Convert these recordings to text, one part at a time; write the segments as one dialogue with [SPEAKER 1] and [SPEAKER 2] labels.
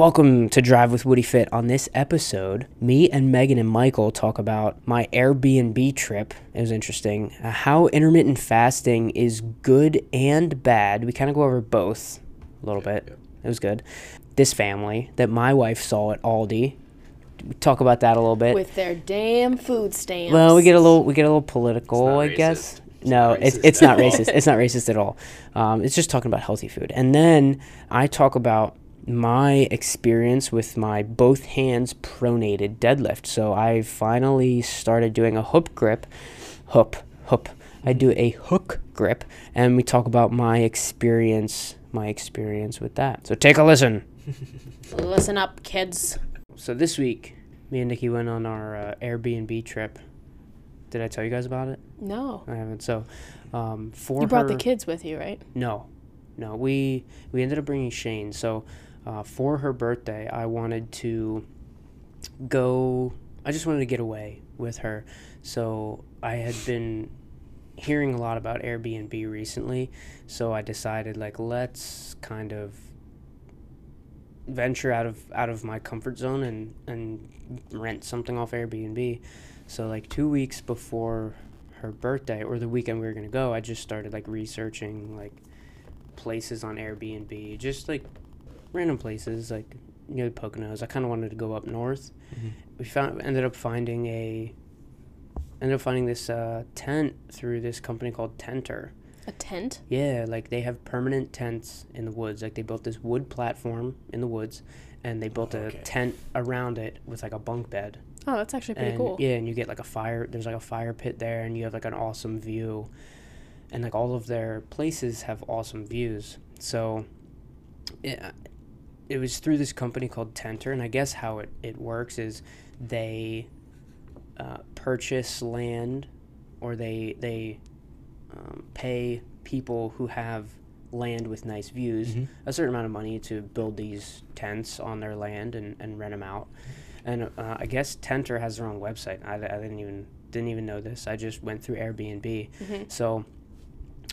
[SPEAKER 1] Welcome to Drive with Woody Fit. On this episode, me and Megan and Michael talk about my Airbnb trip. It was interesting. Uh, how intermittent fasting is good and bad. We kind of go over both a little bit. It was good. This family that my wife saw at Aldi. We talk about that a little bit.
[SPEAKER 2] with their damn food stamps.
[SPEAKER 1] Well, we get a little we get a little political, I
[SPEAKER 3] racist.
[SPEAKER 1] guess.
[SPEAKER 3] It's
[SPEAKER 1] no, it's it's not racist. It's not racist at all. Um, it's just talking about healthy food, and then I talk about my experience with my both hands pronated deadlift. So I finally started doing a hook grip, hook hook. I do a hook grip, and we talk about my experience, my experience with that. So take a listen.
[SPEAKER 2] Listen up, kids.
[SPEAKER 1] So this week, me and Nikki went on our uh, Airbnb trip. Did I tell you guys about it?
[SPEAKER 2] No,
[SPEAKER 1] I haven't. So, um, for
[SPEAKER 2] you brought the kids with you, right?
[SPEAKER 1] No, no. We we ended up bringing Shane. So, uh, for her birthday, I wanted to go. I just wanted to get away with her. So I had been hearing a lot about Airbnb recently. So I decided like let's kind of venture out of out of my comfort zone and and rent something off Airbnb. So like 2 weeks before her birthday or the weekend we were going to go, I just started like researching like places on Airbnb, just like random places like near the Poconos. I kind of wanted to go up north. We found ended up finding a ended up finding this uh, tent through this company called Tentrr.
[SPEAKER 2] A tent.
[SPEAKER 1] Yeah, like they have permanent tents in the woods. Like they built this wood platform in the woods, and they built
[SPEAKER 3] Okay.
[SPEAKER 1] a tent around it with like a bunk bed.
[SPEAKER 2] Oh, that's actually pretty
[SPEAKER 1] and
[SPEAKER 2] cool.
[SPEAKER 1] yeah, and you get like a fire. There's like a fire pit there, and you have like an awesome view. And like all of their places have awesome views. So, it, it was through this company called Tentrr, and I guess how it it works is they uh, purchase land, or they they um, pay people who have land with nice views a certain amount of money to build these tents on their land and, and rent them out. And uh, I guess Tentrr has their own website. I, I didn't even didn't even know this. I just went through Airbnb. So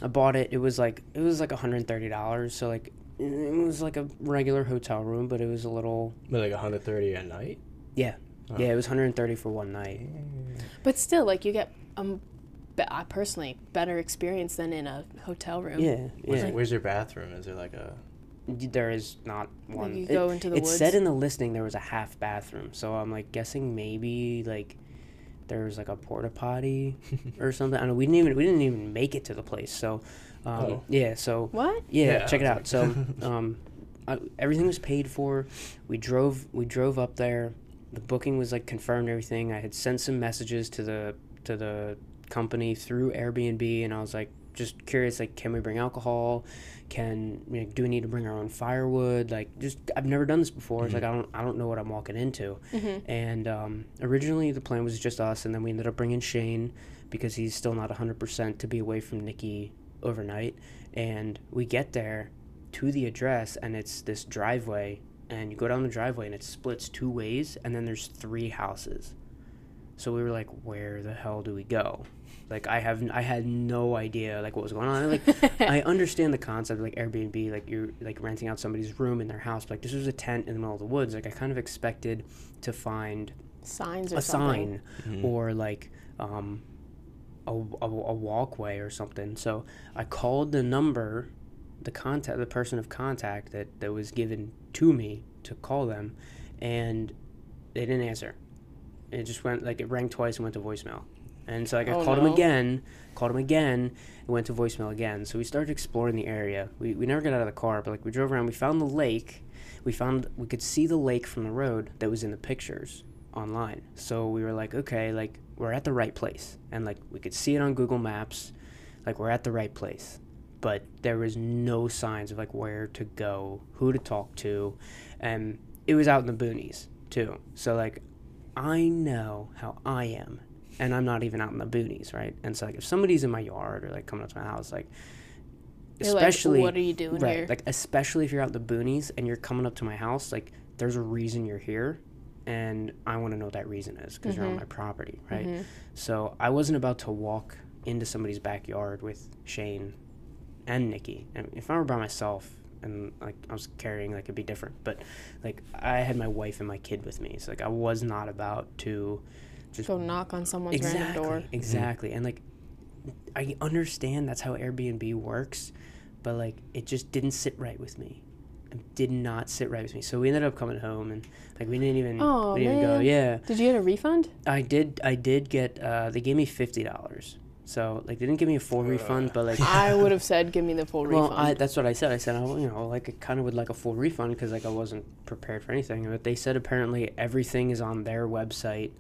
[SPEAKER 1] I bought it. It was like it was like $130. So like it was like a regular hotel room, but it was a little
[SPEAKER 3] But like 130 a night.
[SPEAKER 1] yeah. Yeah, it was 130 for one night.
[SPEAKER 2] But still, like you get um, I personally better experience than in a hotel room.
[SPEAKER 1] Yeah,
[SPEAKER 3] Where's,
[SPEAKER 1] yeah.
[SPEAKER 3] where's your bathroom? Is there like a?
[SPEAKER 1] There is not one.
[SPEAKER 2] you
[SPEAKER 1] It-
[SPEAKER 2] go into the
[SPEAKER 1] it said in the listing there was a half bathroom, so I'm like guessing maybe like there was like a porta potty or something. I don't know. We didn't even we didn't even make it to the place. So um,
[SPEAKER 3] Oh.
[SPEAKER 1] yeah. So
[SPEAKER 2] What?
[SPEAKER 1] yeah,
[SPEAKER 3] Yeah,
[SPEAKER 1] check it out. So um, I, everything was paid for. We drove we drove up there. The booking was like confirmed. Everything. I had sent some messages to the to the company through Airbnb, and I was like just curious like can we bring alcohol can you know, do we need to bring our own firewood like just i've never done this before it's like i don't i don't know what i'm walking into and um, originally the plan was just us and then we ended up bringing shane because he's still not 100% to be away from nikki overnight and we get there to the address and it's this driveway and you go down the driveway and it splits two ways and then there's three houses. So we were like where the hell do we go? Like i have i had no idea like what was going on. Like i understand the concept of, like airbnb like you're like renting out somebody's room in their house but like this was a tent in the middle of the woods. Like i kind of expected to find
[SPEAKER 2] Signs or
[SPEAKER 1] a
[SPEAKER 2] something.
[SPEAKER 1] sign or like um, a, a, a walkway or something. So I called the number, the contact, the person of contact that, that was given to me to call them, and they didn't answer. It just went like it rang twice and went to voicemail. And so like I
[SPEAKER 2] Oh,
[SPEAKER 1] called him again, called him again, and went to voicemail again. So we started exploring the area. We, we never got out of the car, but like we drove around. We found the lake. We found we could see the lake from the road that was in the pictures online. So we were like, okay, like we're at the right place, and like we could see it on Google Maps, like we're at the right place. But there was no signs of like where to go, who to talk to, and it was out in the boonies too. So like, I know how I am, and I'm not even out in the boonies, right? And so like, if somebody's in my yard or like coming up to my house, like,
[SPEAKER 2] You're like,
[SPEAKER 1] especially
[SPEAKER 2] what are you doing
[SPEAKER 1] right,
[SPEAKER 2] here?
[SPEAKER 1] like especially if you're out in the boonies and you're coming up to my house, like there's a reason you're here, and I want to know what that reason is because you're on mm-hmm. my property, right? Mm-hmm. So I wasn't about to walk into somebody's backyard with Shane and Nikki. And if I were by myself, and like I was carrying like it'd be different. But like I had my wife and my kid with me, so like I was not about to just
[SPEAKER 2] Go knock on someone's
[SPEAKER 1] exactly,
[SPEAKER 2] random door.
[SPEAKER 1] Exactly. And like I understand that's how Airbnb works, but like it just didn't sit right with me. It did not sit right with me. So we ended up coming home and like we didn't even
[SPEAKER 2] Oh,
[SPEAKER 1] we didn't even go. Yeah.
[SPEAKER 2] Did you get a refund?
[SPEAKER 1] I did I did get uh they gave me fifty dollars. So like they didn't give me a full refund, but like
[SPEAKER 2] I would have said, "Give me the full
[SPEAKER 1] well,
[SPEAKER 2] refund."
[SPEAKER 1] I, that's what I said. I said, I, you know, like I kind of would like a full refund because like I wasn't prepared for anything. But they said apparently everything is on their website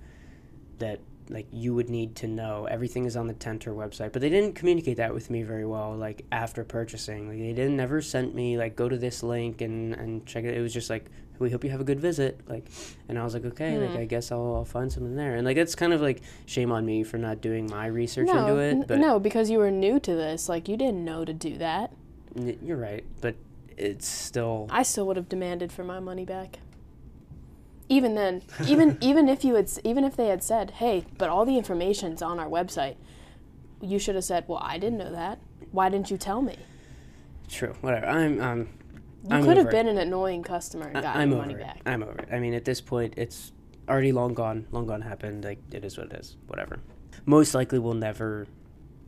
[SPEAKER 1] that like you would need to know. Everything is on the Tentrr website, but they didn't communicate that with me very well. Like after purchasing, like they didn't never sent me like go to this link and and check it. It was just like we hope you have a good visit. Like, and I was like, okay, like
[SPEAKER 2] Hmm.
[SPEAKER 1] I guess I'll, I'll find something there. And like it's kind of like shame on me for not doing my research
[SPEAKER 2] no,
[SPEAKER 1] into it. But
[SPEAKER 2] no, because you were new to this. Like you didn't know to do that.
[SPEAKER 1] N- You're right, but it's still
[SPEAKER 2] I still would have demanded for my money back. Even then, even even if you had, even if they had said, "Hey, but all the information's on our website," you should have said, "Well, I didn't know that. Why didn't you tell me?"
[SPEAKER 1] true. Whatever. I'm um
[SPEAKER 2] You
[SPEAKER 1] I'm
[SPEAKER 2] could have
[SPEAKER 1] over it.
[SPEAKER 2] been an annoying customer and gotten
[SPEAKER 1] I'm
[SPEAKER 2] your
[SPEAKER 1] over
[SPEAKER 2] money
[SPEAKER 1] it.
[SPEAKER 2] back.
[SPEAKER 1] I'm over it. I mean, at this point, it's already long gone. Long gone happened. Like it is what it is. Whatever. Most likely, we'll never,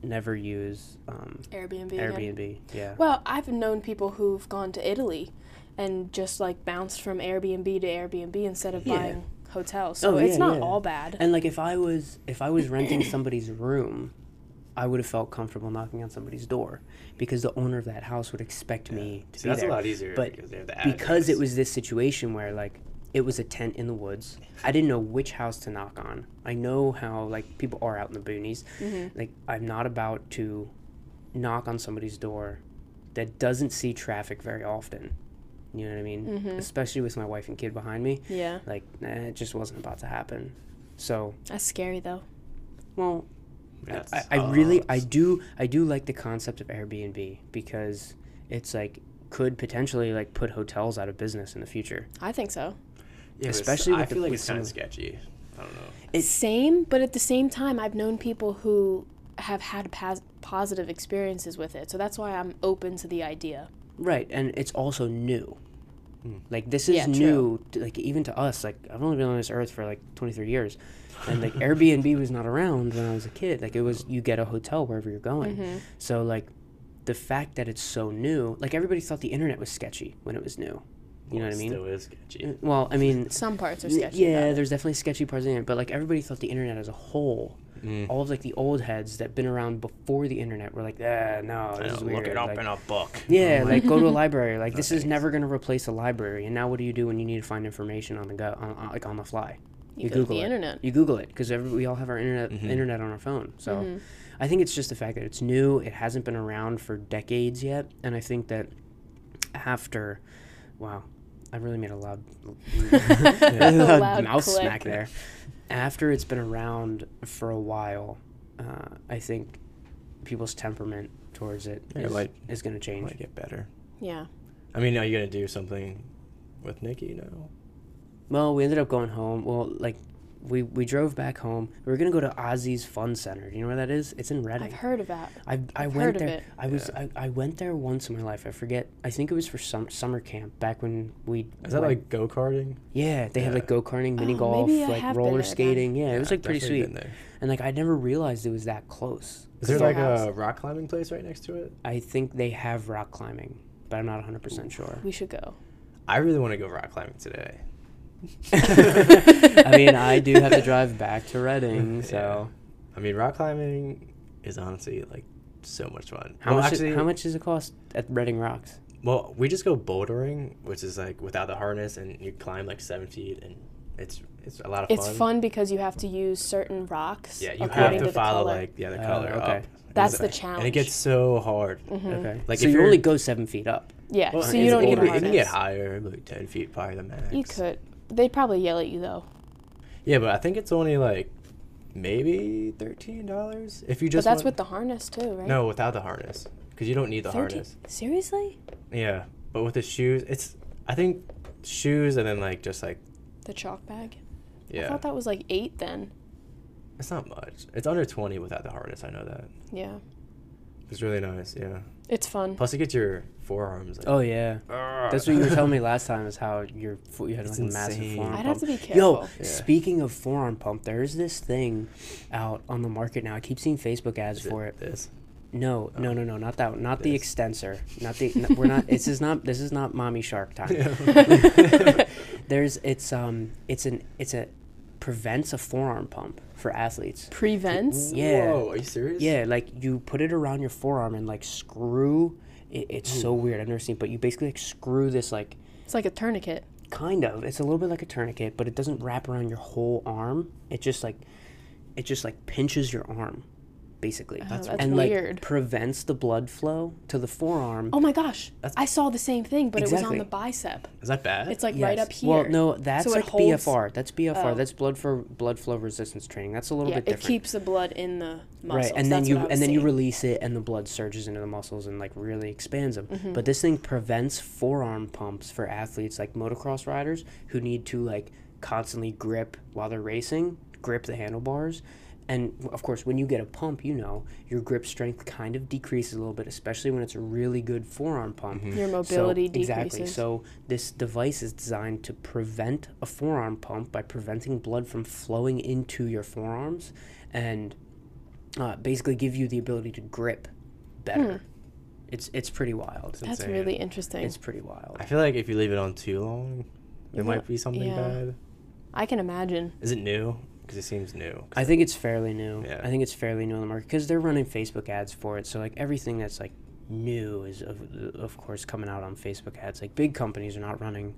[SPEAKER 1] never use um,
[SPEAKER 2] Airbnb. again.
[SPEAKER 1] Airbnb. Yeah.
[SPEAKER 2] Well, I've known people who've gone to Italy and just like bounced from Airbnb to Airbnb instead of
[SPEAKER 1] Yeah.
[SPEAKER 2] buying hotels. So
[SPEAKER 1] Oh,
[SPEAKER 2] it's
[SPEAKER 1] yeah,
[SPEAKER 2] not
[SPEAKER 1] yeah.
[SPEAKER 2] all bad.
[SPEAKER 1] And like, if I was if I was renting somebody's room, I would have felt comfortable knocking on somebody's door because the owner of that house would expect me to
[SPEAKER 3] See,
[SPEAKER 1] be
[SPEAKER 3] that's
[SPEAKER 1] there.
[SPEAKER 3] a lot easier
[SPEAKER 1] but
[SPEAKER 3] because they have the
[SPEAKER 1] because it was this situation where like it was a tent in the woods i didn't know which house to knock on i know how like people are out in the boonies
[SPEAKER 2] Mm-hmm.
[SPEAKER 1] like i'm not about to knock on somebody's door that doesn't see traffic very often you know what i mean
[SPEAKER 2] Mm-hmm.
[SPEAKER 1] especially with my wife and kid behind me
[SPEAKER 2] yeah,
[SPEAKER 1] like nah, it just wasn't about to happen so
[SPEAKER 2] that's scary though.
[SPEAKER 1] well
[SPEAKER 3] Yeah,
[SPEAKER 1] I, I really I do I do like the concept of Airbnb because it's like could potentially like put hotels out of business in the future.
[SPEAKER 2] I think so.
[SPEAKER 3] Yeah, but it's-
[SPEAKER 1] especially
[SPEAKER 3] I
[SPEAKER 1] with the-
[SPEAKER 3] feel like
[SPEAKER 1] with
[SPEAKER 3] it's kind of sketchy. I don't know.
[SPEAKER 1] It's
[SPEAKER 2] Same, but at the same time, I've known people who have had pas- positive experiences with it. So that's why I'm open to the idea.
[SPEAKER 1] Right, and it's also new. Like this is
[SPEAKER 2] Yeah,
[SPEAKER 1] new, to, like even to us. Like I've only been on this earth for like 23 years, and like Airbnb was not around when I was a kid. Like it was you get a hotel wherever you're going.
[SPEAKER 2] Mm-hmm.
[SPEAKER 1] So like the fact that it's so new, like everybody thought the internet was sketchy when it was new. You know what I mean?
[SPEAKER 3] Still is sketchy.
[SPEAKER 1] Well, I mean,
[SPEAKER 2] Some parts are
[SPEAKER 1] N-
[SPEAKER 2] sketchy.
[SPEAKER 1] Yeah, there's definitely sketchy parts in it, but like everybody thought the internet as a whole,
[SPEAKER 3] Mm.
[SPEAKER 1] all of like the old heads that been around before the internet were like, ah, no,
[SPEAKER 3] I
[SPEAKER 1] this is weird.
[SPEAKER 3] look it up
[SPEAKER 1] like,
[SPEAKER 3] in a book.
[SPEAKER 1] yeah,
[SPEAKER 3] I'm
[SPEAKER 1] like go to a library. Like this is never gonna replace a library. And now what do you do when you need to find information on the go, on, on- like on the fly?
[SPEAKER 2] You, go to the
[SPEAKER 1] it.
[SPEAKER 2] internet.
[SPEAKER 1] You Google it because we all have our internet
[SPEAKER 3] Mhm.
[SPEAKER 1] internet on our phone. So
[SPEAKER 2] Mm-hmm.
[SPEAKER 1] I think it's just the fact that it's new. It hasn't been around for decades yet, and I think that after, wow, I really made a loud,
[SPEAKER 2] A
[SPEAKER 1] loud
[SPEAKER 2] loud
[SPEAKER 1] mouth
[SPEAKER 2] click.
[SPEAKER 1] smack there. After it's been around for a while, uh, I think people's temperament towards it
[SPEAKER 3] Yeah, it
[SPEAKER 1] is,
[SPEAKER 3] might-
[SPEAKER 1] is going to change.
[SPEAKER 3] Might get better.
[SPEAKER 2] Yeah.
[SPEAKER 3] I mean, are you gonna do something with Nikki now?
[SPEAKER 1] Well, we ended up going home. Well, like we we drove back home. We were gonna go to Ozzy's Fun Center. Do you know where that is? It's in Reading.
[SPEAKER 2] I've heard of that.
[SPEAKER 1] I, I
[SPEAKER 2] I've
[SPEAKER 1] went
[SPEAKER 2] heard of
[SPEAKER 1] there.
[SPEAKER 2] it.
[SPEAKER 1] I was I, I went there once in my life. I forget. I think it was for some summer camp back when we.
[SPEAKER 3] Is that
[SPEAKER 1] went-
[SPEAKER 3] like go karting?
[SPEAKER 1] Yeah, they have like go karting, mini
[SPEAKER 2] Oh,
[SPEAKER 1] golf, like roller skating. Yeah, it was like pretty sweet.
[SPEAKER 3] been there.
[SPEAKER 1] And like I never realized it was that close.
[SPEAKER 3] Is there like
[SPEAKER 2] has.
[SPEAKER 3] a rock climbing place right next to it?
[SPEAKER 1] I think they have rock climbing, but I'm not 100 percent sure.
[SPEAKER 2] We should go.
[SPEAKER 3] I really want to go rock climbing today.
[SPEAKER 1] I mean, I do have to drive back to Reading, so
[SPEAKER 3] I mean, rock climbing is honestly like so much fun.
[SPEAKER 1] how
[SPEAKER 3] Well,
[SPEAKER 1] much?
[SPEAKER 3] Actually,
[SPEAKER 1] how much does it cost at Reading Rocks?
[SPEAKER 3] Well, we just go bouldering, which is like without the harness, and you climb like seven feet, and it's it's a lot of
[SPEAKER 2] It's
[SPEAKER 3] fun.
[SPEAKER 2] It's fun because you have to use certain rocks.
[SPEAKER 3] Yeah, you have
[SPEAKER 2] according
[SPEAKER 3] to, follow
[SPEAKER 2] color.
[SPEAKER 3] like yeah the
[SPEAKER 1] Oh,
[SPEAKER 3] color
[SPEAKER 1] okay.
[SPEAKER 3] up.
[SPEAKER 2] That's the
[SPEAKER 3] it's-
[SPEAKER 2] challenge.
[SPEAKER 3] and it gets so hard.
[SPEAKER 2] Mhm.
[SPEAKER 1] Okay,
[SPEAKER 3] Like,
[SPEAKER 1] so
[SPEAKER 3] if
[SPEAKER 1] you only go seven feet up.
[SPEAKER 2] Yeah,
[SPEAKER 3] Well,
[SPEAKER 2] so you don't
[SPEAKER 3] it
[SPEAKER 2] need
[SPEAKER 3] can
[SPEAKER 2] a
[SPEAKER 3] be- It can get higher, like ten feet, probably the max.
[SPEAKER 2] You could. They'd probably yell at you though.
[SPEAKER 3] Yeah, but I think it's only like maybe thirteen dollars if you just.
[SPEAKER 2] But that's
[SPEAKER 3] want-
[SPEAKER 2] with the harness too, right?
[SPEAKER 3] No, without the harness, because you don't need the
[SPEAKER 2] 13
[SPEAKER 3] harness.
[SPEAKER 2] Seriously?
[SPEAKER 3] Yeah, but with the shoes, it's I think shoes and then like just like
[SPEAKER 2] The chalk bag?
[SPEAKER 3] Yeah.
[SPEAKER 2] I thought that was like eight then.
[SPEAKER 3] it's not much. It's under twenty without the harness. I know that.
[SPEAKER 2] Yeah.
[SPEAKER 3] It's really nice. Yeah.
[SPEAKER 2] It's fun.
[SPEAKER 3] Plus, you get your forearms. Like,
[SPEAKER 1] Oh yeah,
[SPEAKER 3] "Argh."
[SPEAKER 1] that's what you were telling me last time. Is how your fo- you had
[SPEAKER 3] It's
[SPEAKER 1] like a massive
[SPEAKER 3] insane.
[SPEAKER 1] forearm
[SPEAKER 2] I'd
[SPEAKER 1] pump.
[SPEAKER 2] have to be
[SPEAKER 1] Yo,
[SPEAKER 2] careful.
[SPEAKER 3] Yeah.
[SPEAKER 1] speaking of forearm pump, there's this thing out on the market now. I keep seeing Facebook ads
[SPEAKER 3] Is
[SPEAKER 1] for it.
[SPEAKER 3] This.
[SPEAKER 1] No, no, no, no, not that. one. Not the extensor. Not the. no, we're not. This is not. This is not mommy shark time. There's. It's um. It's an. It's a. Prevents a forearm pump for athletes.
[SPEAKER 2] Prevents.
[SPEAKER 1] Yeah.
[SPEAKER 3] Whoa, are you serious?
[SPEAKER 1] Yeah, like you put it around your forearm and like screw. It, it's hmm. so weird. I've never seen, but you basically like screw this like
[SPEAKER 2] It's like a tourniquet.
[SPEAKER 1] kind of. It's a little bit like a tourniquet, but it doesn't wrap around your whole arm. It just like, it just like pinches your arm, basically.
[SPEAKER 2] That's
[SPEAKER 1] and
[SPEAKER 2] weird.
[SPEAKER 1] like prevents the blood flow to the forearm.
[SPEAKER 2] Oh my gosh.
[SPEAKER 3] That's-
[SPEAKER 2] I saw the same thing, but it was on the bicep.
[SPEAKER 3] Is that bad?
[SPEAKER 2] It's like right up here.
[SPEAKER 1] Well, no, that's
[SPEAKER 2] So
[SPEAKER 1] like
[SPEAKER 2] holds-
[SPEAKER 1] BFR. That's BFR.
[SPEAKER 2] Oh.
[SPEAKER 1] That's blood for blood flow resistance training. That's a little
[SPEAKER 2] yeah,
[SPEAKER 1] bit different.
[SPEAKER 2] it keeps the blood in the muscles.
[SPEAKER 1] right, and then you
[SPEAKER 2] what I was
[SPEAKER 1] and then you release it, and the blood surges into the muscles and like really expands them.
[SPEAKER 2] Mm-hmm.
[SPEAKER 1] But this thing prevents forearm pumps for athletes like motocross riders who need to like constantly grip while they're racing, grip the handlebars. And of course, when you get a pump, you know your grip strength kind of decreases a little bit, especially when it's a really good forearm pump.
[SPEAKER 2] Your mobility
[SPEAKER 1] so,
[SPEAKER 2] decreases.
[SPEAKER 1] Exactly. So this device is designed to prevent a forearm pump by preventing blood from flowing into your forearms, and uh, basically give you the ability to grip better. It's it's pretty wild.
[SPEAKER 2] Hmm. That's
[SPEAKER 3] insane.
[SPEAKER 2] really interesting.
[SPEAKER 1] It's pretty wild.
[SPEAKER 3] I feel like if you leave it on too long, there
[SPEAKER 2] Yeah.
[SPEAKER 3] might be something
[SPEAKER 2] Yeah.
[SPEAKER 3] bad.
[SPEAKER 2] I can imagine.
[SPEAKER 3] Is it new? Because it seems new.
[SPEAKER 1] I think it's fairly new.
[SPEAKER 3] Yeah.
[SPEAKER 1] I think it's fairly new on the market because they're running Facebook ads for it. So like everything that's like new is of, of course coming out on Facebook ads. Like big companies are not running.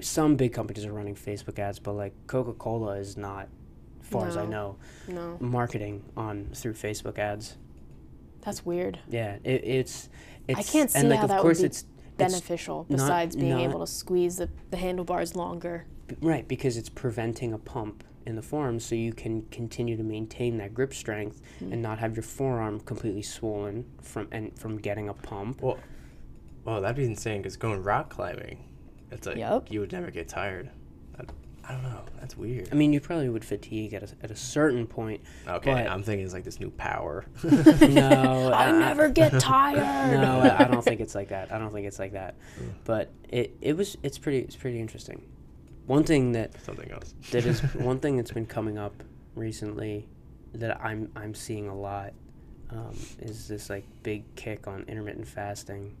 [SPEAKER 1] Some big companies are running Facebook ads, but like Coca Cola is not, as far as I know,
[SPEAKER 2] No,
[SPEAKER 1] marketing on through Facebook ads.
[SPEAKER 2] that's weird.
[SPEAKER 1] Yeah, it, it's it's.
[SPEAKER 2] can't see
[SPEAKER 1] and like
[SPEAKER 2] how
[SPEAKER 1] of
[SPEAKER 2] that would
[SPEAKER 1] course
[SPEAKER 2] be
[SPEAKER 1] it's it's
[SPEAKER 2] Beneficial
[SPEAKER 1] not-
[SPEAKER 2] besides being
[SPEAKER 1] not-
[SPEAKER 2] able to squeeze the, the handlebars longer.
[SPEAKER 1] Right, because it's preventing a pump in the forearm so you can continue to maintain that grip strength
[SPEAKER 2] Hmm.
[SPEAKER 1] and not have your forearm completely swollen from and from getting a pump.
[SPEAKER 3] Well, well, that'd be insane. Because going rock climbing, it's like
[SPEAKER 2] Yup.
[SPEAKER 3] you would never get tired. I, I don't know. That's weird.
[SPEAKER 1] I mean, you probably would fatigue at a, at a certain point.
[SPEAKER 3] Okay, I'm thinking it's like this new power.
[SPEAKER 1] No,
[SPEAKER 2] I
[SPEAKER 1] I-
[SPEAKER 2] never get tired.
[SPEAKER 1] No, I, I don't think it's like that. I don't think it's like that. But it, it was it's pretty it's pretty interesting. One thing that
[SPEAKER 3] Something else.
[SPEAKER 1] that is one thing that's been coming up recently that I'm I'm seeing a lot um, is this like big kick on intermittent fasting.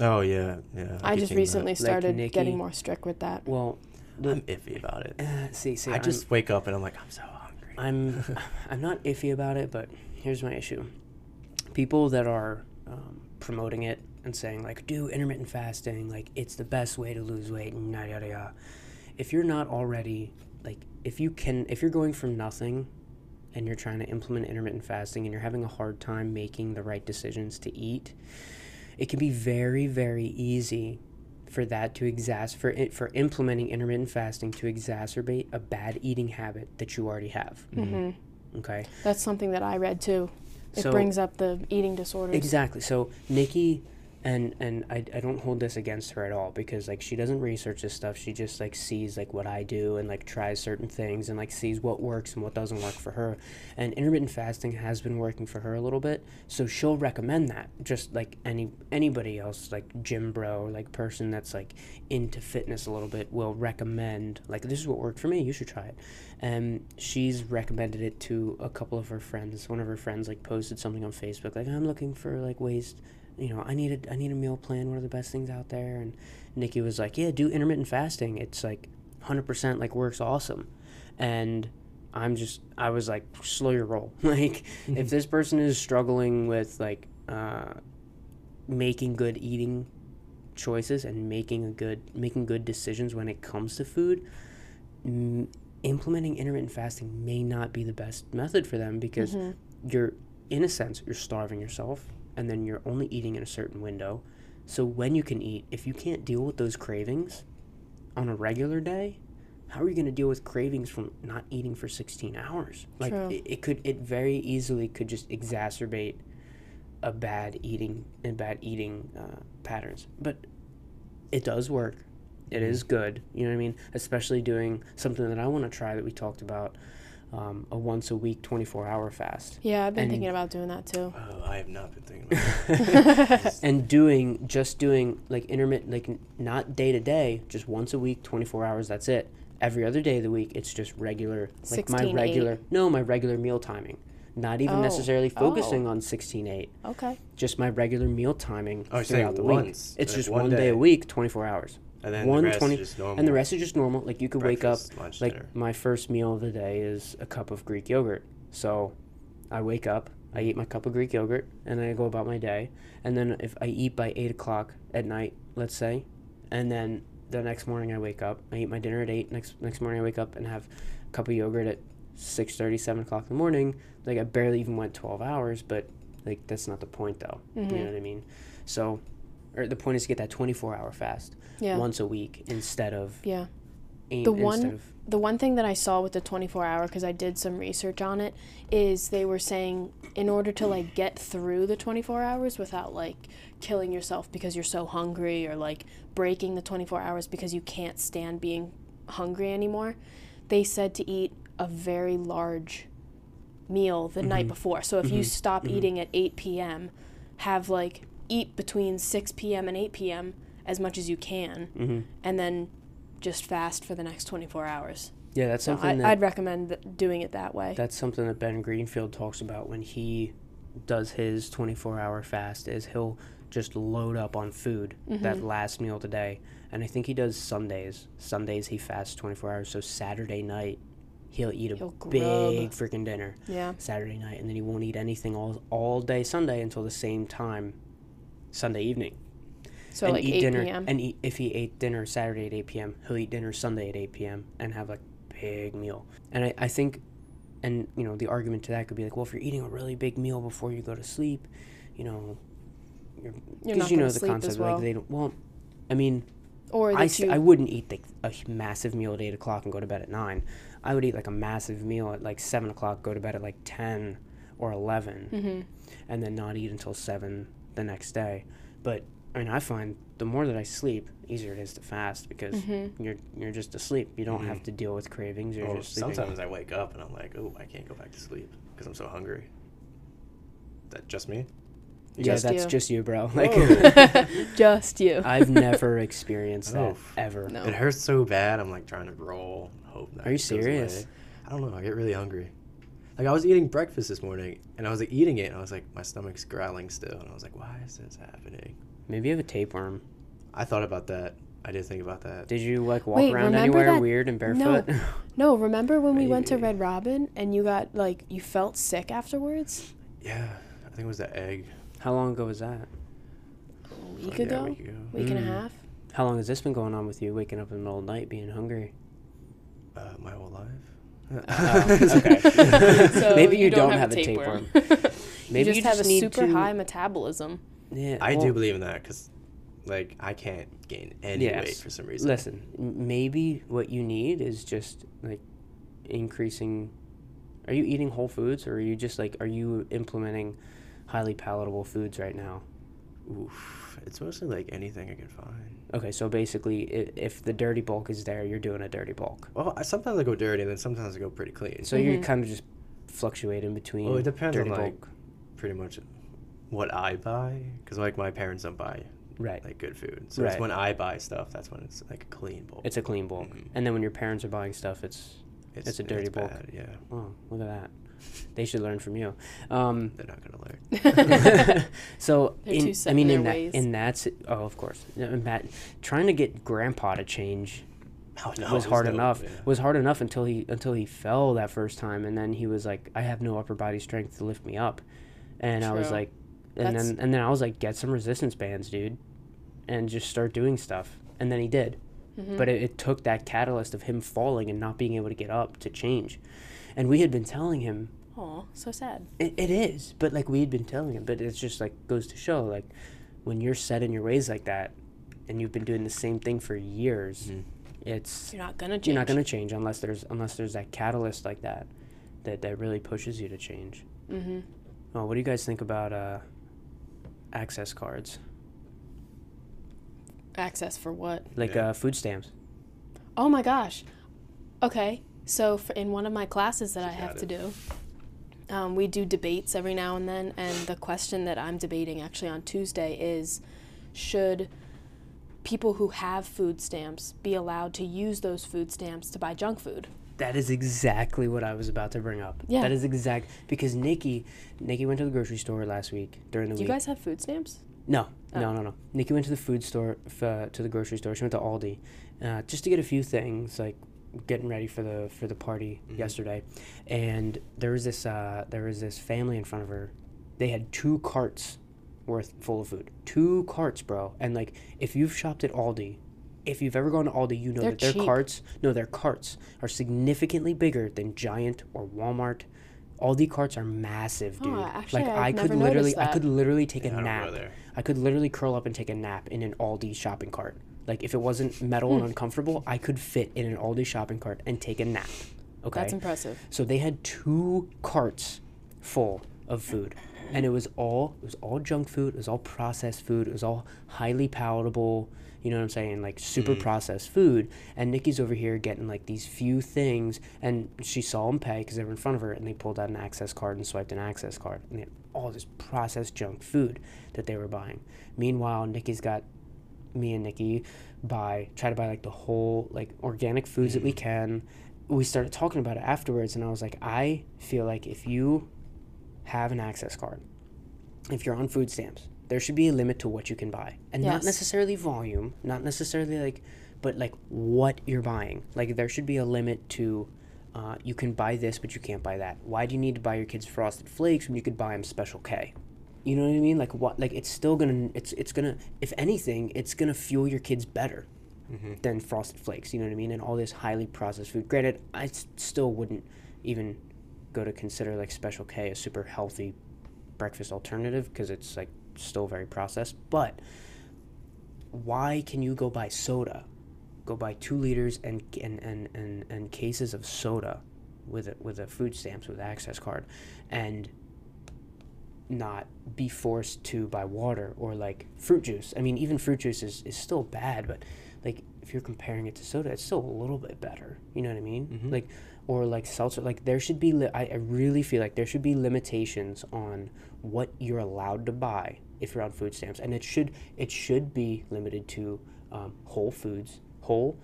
[SPEAKER 3] Oh yeah, yeah.
[SPEAKER 2] I
[SPEAKER 3] keep
[SPEAKER 2] just
[SPEAKER 3] seeing
[SPEAKER 2] recently started
[SPEAKER 1] Nikki-
[SPEAKER 2] getting more strict with that.
[SPEAKER 1] Well, the,
[SPEAKER 3] I'm iffy about it.
[SPEAKER 1] uh, see, see,
[SPEAKER 3] I
[SPEAKER 1] I'm-
[SPEAKER 3] just wake up and I'm like, I'm so hungry.
[SPEAKER 1] I'm I'm not iffy about it, but here's my issue: people that are um, promoting it and saying like, do intermittent fasting, like it's the best way to lose weight, and yada yada yada. If you're not already like, if you can, if you're going from nothing, and you're trying to implement intermittent fasting, and you're having a hard time making the right decisions to eat, it can be very very easy for that to exas for it for implementing intermittent fasting to exacerbate a bad eating habit that you already have.
[SPEAKER 2] hmm
[SPEAKER 1] Okay.
[SPEAKER 2] That's something that I read too. It
[SPEAKER 1] So-
[SPEAKER 2] brings up the eating disorders.
[SPEAKER 1] Exactly. So Nikki and and I, I don't hold this against her at all because like she doesn't research this stuff. She just like sees like what I do and like tries certain things and like sees what works and what doesn't work for her. And intermittent fasting has been working for her a little bit. So she'll recommend that just like any anybody else like gym bro like person that's like into fitness a little bit will recommend like this is what worked for me. You should try it. And she's recommended it to a couple of her friends. One of her friends like posted something on Facebook like I'm looking for like ways you know, I need a I need a meal plan. What are the best things out there? And Nikki was like, yeah, do intermittent fasting. It's like 100% like works awesome. And I'm just I was like, slow your roll. like if this person is struggling with like uh, making good eating choices and making a good making good decisions when it comes to food, m- implementing intermittent fasting may not be the best method for them because
[SPEAKER 2] Mhm.
[SPEAKER 1] you're in a sense you're starving yourself and then you're only eating in a certain window. So when you can eat if you can't deal with those cravings on a regular day how are you going to deal with cravings from not eating for 16 hours? Like
[SPEAKER 2] True.
[SPEAKER 1] it, it could it very easily could just exacerbate a bad eating and bad eating uh, patterns. But it does work. It is good. You know what i mean? Especially doing something that i want to try that we talked about um, a once a week 24 hour fast.
[SPEAKER 2] Yeah, I've been
[SPEAKER 1] And-
[SPEAKER 2] thinking about doing that too.
[SPEAKER 3] Oh, I have not been thinking about that.
[SPEAKER 1] and doing just doing like intermittent like n- not day to day just once a week 24 hours that's it every other day of the week it's just regular like my
[SPEAKER 2] 16-8.
[SPEAKER 1] regular no my regular meal timing not even
[SPEAKER 2] Oh.
[SPEAKER 1] necessarily focusing
[SPEAKER 2] Oh.
[SPEAKER 1] on 16-8
[SPEAKER 2] Okay.
[SPEAKER 1] just my regular meal timing
[SPEAKER 3] Oh,
[SPEAKER 1] throughout the week it's
[SPEAKER 3] like
[SPEAKER 1] just
[SPEAKER 3] one
[SPEAKER 1] one day.
[SPEAKER 3] day.
[SPEAKER 1] a week 24 hours
[SPEAKER 3] and then
[SPEAKER 1] one
[SPEAKER 3] the rest
[SPEAKER 1] 20
[SPEAKER 3] is just normal.
[SPEAKER 1] and the rest is just normal. Like you could wake up
[SPEAKER 3] lunch,
[SPEAKER 1] like
[SPEAKER 3] dinner.
[SPEAKER 1] my first meal of the day is a cup of greek yogurt. So i wake up i eat my cup of greek yogurt and i go about my day. And then if i eat by 8 o'clock at night let's say and then the next morning i wake up i eat my dinner at 8 next next morning i wake up and have a cup of yogurt at 6.30 7 o'clock in the morning. Like i barely even went 12 hours but like that's not the point though. You mm-hmm. know what i mean? So or the point is to get that 24 hour fast
[SPEAKER 2] Yeah.
[SPEAKER 1] once a week instead of
[SPEAKER 2] Yeah. The one-
[SPEAKER 1] of
[SPEAKER 2] The one thing that I saw with the 24 hour, because I did some research on it, is they were saying in order to like get through the 24 hours without like killing yourself because you're so hungry or like breaking the 24 hours because you can't stand being hungry anymore, they said to eat a very large meal the night mm-hmm. before. So if you mm-hmm. stop mm-hmm. eating at 8 p.m., have like eat between 6 p.m. and 8 p.m. as much as you can,
[SPEAKER 1] hmm
[SPEAKER 2] and then just fast for the next 24 hours.
[SPEAKER 1] yeah that's
[SPEAKER 2] So
[SPEAKER 1] something
[SPEAKER 2] I,
[SPEAKER 1] that
[SPEAKER 2] I'd recommend th- doing it that way.
[SPEAKER 1] that's something that ben greenfield talks about when he does his 24 hour fast is he'll just load up on food
[SPEAKER 2] Mm-hmm.
[SPEAKER 1] that last meal today and i think he does sundays sundays he fasts 24 hours so saturday night he'll eat a
[SPEAKER 2] He'll
[SPEAKER 1] big freaking dinner
[SPEAKER 2] yeah.
[SPEAKER 1] saturday night and then he won't eat anything all, all day sunday until the same time sunday evening
[SPEAKER 2] So
[SPEAKER 1] and
[SPEAKER 2] like
[SPEAKER 1] eat
[SPEAKER 2] 8
[SPEAKER 1] dinner
[SPEAKER 2] p.m.
[SPEAKER 1] and eat, if he ate dinner saturday at 8 p.m he'll eat dinner sunday at 8 p.m and have like big meal and I, I think and you know the argument to that could be like well if you're eating a really big meal before you go to sleep you know you're because you know the concept
[SPEAKER 2] well.
[SPEAKER 1] like they don't well i mean
[SPEAKER 2] or
[SPEAKER 1] I,
[SPEAKER 2] you,
[SPEAKER 1] I wouldn't eat like a massive meal at 8 o'clock and go to bed at 9 i would eat like a massive meal at like 7 o'clock go to bed at like 10 or 11
[SPEAKER 2] Mhm.
[SPEAKER 1] and then not eat until 7 the next day but i mean i find the more that i sleep easier it is to fast because
[SPEAKER 2] Mm-hmm.
[SPEAKER 1] you're you're just asleep you don't have
[SPEAKER 3] Mhm.
[SPEAKER 1] to deal with cravings you're
[SPEAKER 3] Oh,
[SPEAKER 1] just sleeping
[SPEAKER 3] sometimes I wake up and I'm like, oh, I can't go back to sleep because I'm so hungry. That just me?
[SPEAKER 1] yeah
[SPEAKER 2] Just
[SPEAKER 1] that's
[SPEAKER 2] you.
[SPEAKER 1] just you bro like
[SPEAKER 2] just you.
[SPEAKER 1] i've never experienced that
[SPEAKER 3] Oof.
[SPEAKER 1] ever
[SPEAKER 2] No.
[SPEAKER 3] It hurts so bad. I'm like trying to roll. Hope that
[SPEAKER 1] Are you
[SPEAKER 3] goes away.
[SPEAKER 1] serious?
[SPEAKER 3] I don't know. I get really hungry. Like I was eating breakfast this morning, and I was like eating it, and I was like, my stomach's growling still, and I was like, why is this happening?
[SPEAKER 1] Maybe you have a tapeworm
[SPEAKER 3] I thought about that. I did think about that.
[SPEAKER 1] did you like walk
[SPEAKER 2] Wait,
[SPEAKER 1] around
[SPEAKER 2] remember
[SPEAKER 1] anywhere
[SPEAKER 2] that-
[SPEAKER 1] weird and barefoot
[SPEAKER 2] No, no remember when we went to Red Robin and you got like you felt sick afterwards
[SPEAKER 3] Yeah, I think it was the egg.
[SPEAKER 1] how long ago was that
[SPEAKER 2] a week
[SPEAKER 3] Yeah,
[SPEAKER 2] ago,
[SPEAKER 3] a week ago.
[SPEAKER 2] week and a
[SPEAKER 1] Mm.
[SPEAKER 2] half.
[SPEAKER 1] How long has this been going on with you? Waking up in the middle of the night, being hungry.
[SPEAKER 3] Uh, my whole life.
[SPEAKER 1] Oh, okay.
[SPEAKER 2] So
[SPEAKER 1] Maybe you, don't, have, a
[SPEAKER 2] tapeworm.
[SPEAKER 1] tapeworm. Maybe
[SPEAKER 2] you just have a super
[SPEAKER 1] to-
[SPEAKER 2] high metabolism.
[SPEAKER 1] Yeah,
[SPEAKER 3] I
[SPEAKER 1] well,
[SPEAKER 3] do believe in that because, like, I can't gain any
[SPEAKER 1] Yes.
[SPEAKER 3] weight for some reason.
[SPEAKER 1] Listen, maybe what you need is just like increasing. Are you eating whole foods, or are you just like are you implementing highly palatable foods right now?
[SPEAKER 3] Oof, it's mostly like anything I can find.
[SPEAKER 1] Okay, so basically, i- if the dirty bulk is there, you're doing a dirty bulk.
[SPEAKER 3] Well, I, sometimes I go dirty, and then sometimes I go pretty clean.
[SPEAKER 1] So you
[SPEAKER 2] Mhm.
[SPEAKER 1] kind of just fluctuate in between.
[SPEAKER 3] Well, it depends on
[SPEAKER 1] dirty
[SPEAKER 3] like pretty much what I buy, because like my parents don't buy
[SPEAKER 1] Right.
[SPEAKER 3] like good food. So
[SPEAKER 1] Right.
[SPEAKER 3] it's when I buy stuff that's when it's like a clean bowl.
[SPEAKER 1] It's a clean bulk,
[SPEAKER 3] Mhm.
[SPEAKER 1] and then when your parents are buying stuff, it's it's a dirty bowl.
[SPEAKER 3] bad, Yeah,
[SPEAKER 1] oh look at that. They should learn from you. Um,
[SPEAKER 3] they're not gonna learn.
[SPEAKER 1] so in,
[SPEAKER 2] too
[SPEAKER 1] I mean
[SPEAKER 2] in
[SPEAKER 1] in that
[SPEAKER 2] ways.
[SPEAKER 1] in that oh of course Yeah, in that trying to get grandpa to change
[SPEAKER 3] Oh, no,
[SPEAKER 1] was
[SPEAKER 3] it
[SPEAKER 1] hard
[SPEAKER 3] no-
[SPEAKER 1] enough
[SPEAKER 3] yeah.
[SPEAKER 1] was hard enough until he until he fell that first time and then he was like I have no upper body strength to lift me up and I was like and
[SPEAKER 2] That's-
[SPEAKER 1] then and then I was like get some resistance bands dude and just start doing stuff and then he did
[SPEAKER 2] Mhm.
[SPEAKER 1] but it, it took that catalyst of him falling and not being able to get up to change and we had been telling him
[SPEAKER 2] Aw, so sad.
[SPEAKER 1] it, it is, but like we had been telling him, but it's just like goes to show like when you're set in your ways like that, and you've been doing the same thing for years,
[SPEAKER 3] Mhm.
[SPEAKER 1] it's
[SPEAKER 2] You're not gonna change.
[SPEAKER 1] you're not gonna change unless there's unless there's that catalyst like that, that that really pushes you to change.
[SPEAKER 2] Mm-hmm.
[SPEAKER 1] Oh, what do you guys think about uh, access cards,
[SPEAKER 2] Access for what?
[SPEAKER 1] like
[SPEAKER 3] Yeah.
[SPEAKER 1] uh, food stamps?
[SPEAKER 2] Oh my gosh. Okay. So for, in one of my classes that I have
[SPEAKER 3] got
[SPEAKER 2] to do, um, we do debates every now and then, and the question that I'm debating actually on Tuesday is, should people who have food stamps be allowed to use those food stamps to buy junk food?
[SPEAKER 1] That is exactly what I was about to bring up.
[SPEAKER 2] Yeah.
[SPEAKER 1] That is exact because Nikki, Nikki went to the grocery store last week during the week.
[SPEAKER 2] Do you guys have food stamps?
[SPEAKER 1] No, no,
[SPEAKER 2] Oh.
[SPEAKER 1] no, no. Nikki went to the food store, f- uh, to the grocery store. She went to Aldi, uh, just to get a few things, like getting ready for the for the party
[SPEAKER 3] Mhm.
[SPEAKER 1] yesterday. And there was this uh, there was this family in front of her. They had two carts worth full of food. Two carts, bro. And like, if you've shopped at Aldi, if you've ever gone to Aldi, you know
[SPEAKER 2] They're
[SPEAKER 1] that their
[SPEAKER 2] cheap.
[SPEAKER 1] carts, no, their carts are significantly bigger than Giant or Walmart. Aldi carts are massive,
[SPEAKER 2] Oh,
[SPEAKER 1] dude.
[SPEAKER 2] actually,
[SPEAKER 1] like
[SPEAKER 2] I've
[SPEAKER 1] I could
[SPEAKER 2] never
[SPEAKER 1] literally,
[SPEAKER 2] noticed
[SPEAKER 1] I
[SPEAKER 2] that.
[SPEAKER 1] could literally take
[SPEAKER 3] Yeah,
[SPEAKER 1] a
[SPEAKER 3] I don't
[SPEAKER 1] nap.
[SPEAKER 3] there.
[SPEAKER 1] I could literally curl up and take a nap in an Aldi shopping cart. Like if it wasn't metal and uncomfortable, I could fit in an Aldi shopping cart and take a nap. Okay.
[SPEAKER 2] That's impressive.
[SPEAKER 1] so they had two carts full of food. And it was all it was all junk food, it was all processed food, it was all highly palatable, you know what I'm saying? Like super mm. processed food. And Nikki's over here getting like these few things and she saw them pay because they were in front of her and they pulled out an access card and swiped an access card. And they had all this processed junk food that they were buying. Meanwhile, Nikki's got me and Nikki buy try to buy like the whole like organic foods that we mm. can. We started talking about it afterwards, and I was like, I feel like if you have an access card, if you're on food stamps, there should be a limit to what you can buy, and not necessarily volume, not necessarily like, but like what you're buying. Like there should be a limit to. Uh, you can buy this, but you can't buy that. Why do you need to buy your kids frosted flakes when you could buy them Special K? You know what I mean? Like what? Like it's still gonna. It's it's gonna. If anything, it's gonna fuel your kids better than Frosted Flakes. You know what I mean? And all this highly processed food. Granted, I s- still wouldn't even go to consider like Special K a super healthy breakfast alternative because it's like still very processed. But why can you go buy soda? Go buy two liters and and, and, and, and cases of soda with a, with a food stamps with access card, and not be forced to buy water or like fruit juice. I mean, even fruit juice is, is still bad, but if you're comparing it to soda, it's still a little bit better. You know what I mean? Mm-hmm. Like, or like seltzer. Like there should be. Li- I, I really feel like there should be limitations on what you're allowed to buy if you're on food stamps, and it should it should be limited to um, whole foods, whole,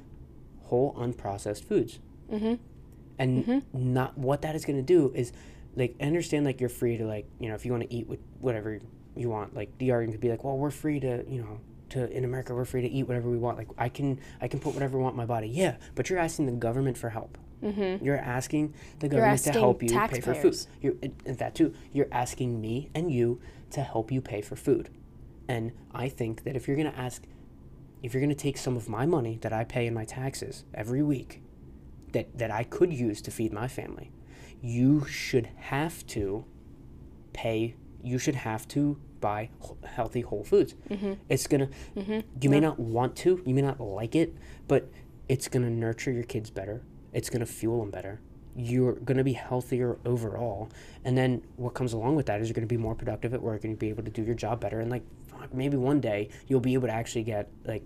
[SPEAKER 1] whole unprocessed foods mm-hmm. and mm-hmm. not what that is going to do is like I understand like you're free to like you know if you want to eat with whatever you want like the argument could be like well we're free to you know to in America we're free to eat whatever we want. Like I can I can put whatever I want in my body. Yeah but you're asking the government for help. Mm-hmm. you're asking the government to help you pay for food.
[SPEAKER 2] taxpayers.
[SPEAKER 1] you're and that too. You're asking me and you to help you pay for food. And I think that if you're going to ask if you're going to take some of my money that I pay in my taxes every week that, that I could use to feed my family, you should have to pay, you should have to buy healthy whole foods. Mm-hmm. It's going to, mm-hmm. you may not want to, you may not like it, but it's to nurture your kids better. It's to fuel them better. You're to be healthier overall. And then what comes along with that is you're to be more productive at work and you'll be able to do your job better. And like, maybe one day you'll be able to actually get like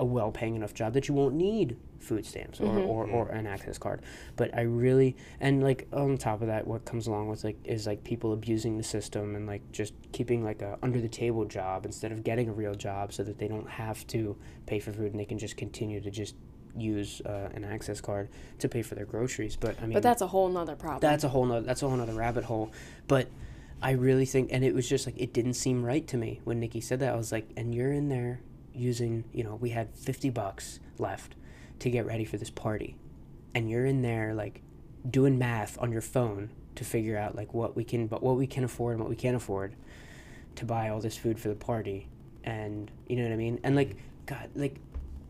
[SPEAKER 1] a well paying enough job that you won't need food stamps or, or, or an access card. But I really and like on top of that what comes along with like is like people abusing the system and like just keeping like a under the table job instead of getting a real job so that they don't have to pay for food and they can just continue to just use uh, an access card to pay for their groceries. But I mean
[SPEAKER 2] But that's a whole nother problem.
[SPEAKER 1] that's a whole nother that's a whole nother rabbit hole but i really think and it was just like it didn't seem right to me when nikki said that i was like and you're in there using you know we had 50 bucks left to get ready for this party. And you're in there like doing math on your phone to figure out like what we can but what we can afford and what we can't afford to buy all this food for the party. And you know what i mean? And like god like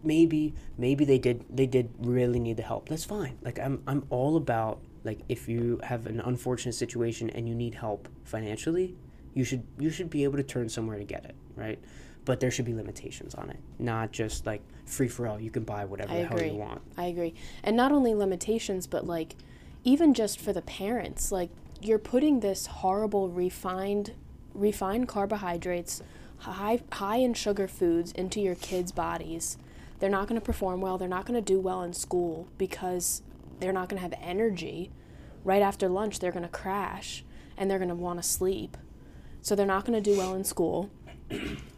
[SPEAKER 1] maybe maybe they did they did really need the help. That's fine. Like i'm i'm all about like if you have an unfortunate situation and you need help financially you should you should be able to turn somewhere to get it right but there should be limitations on it not just like free for all you can buy whatever
[SPEAKER 2] I
[SPEAKER 1] the hell
[SPEAKER 2] agree.
[SPEAKER 1] you want
[SPEAKER 2] I agree. And not only limitations, but like even just for the parents, like you're putting this horrible refined refined carbohydrates, high high in sugar foods into your kids' bodies. They're not going to perform well. They're not going to do well in school because they're not going to have energy. Right after lunch, they're going to crash and they're going to want to sleep. So they're not going to do well in school.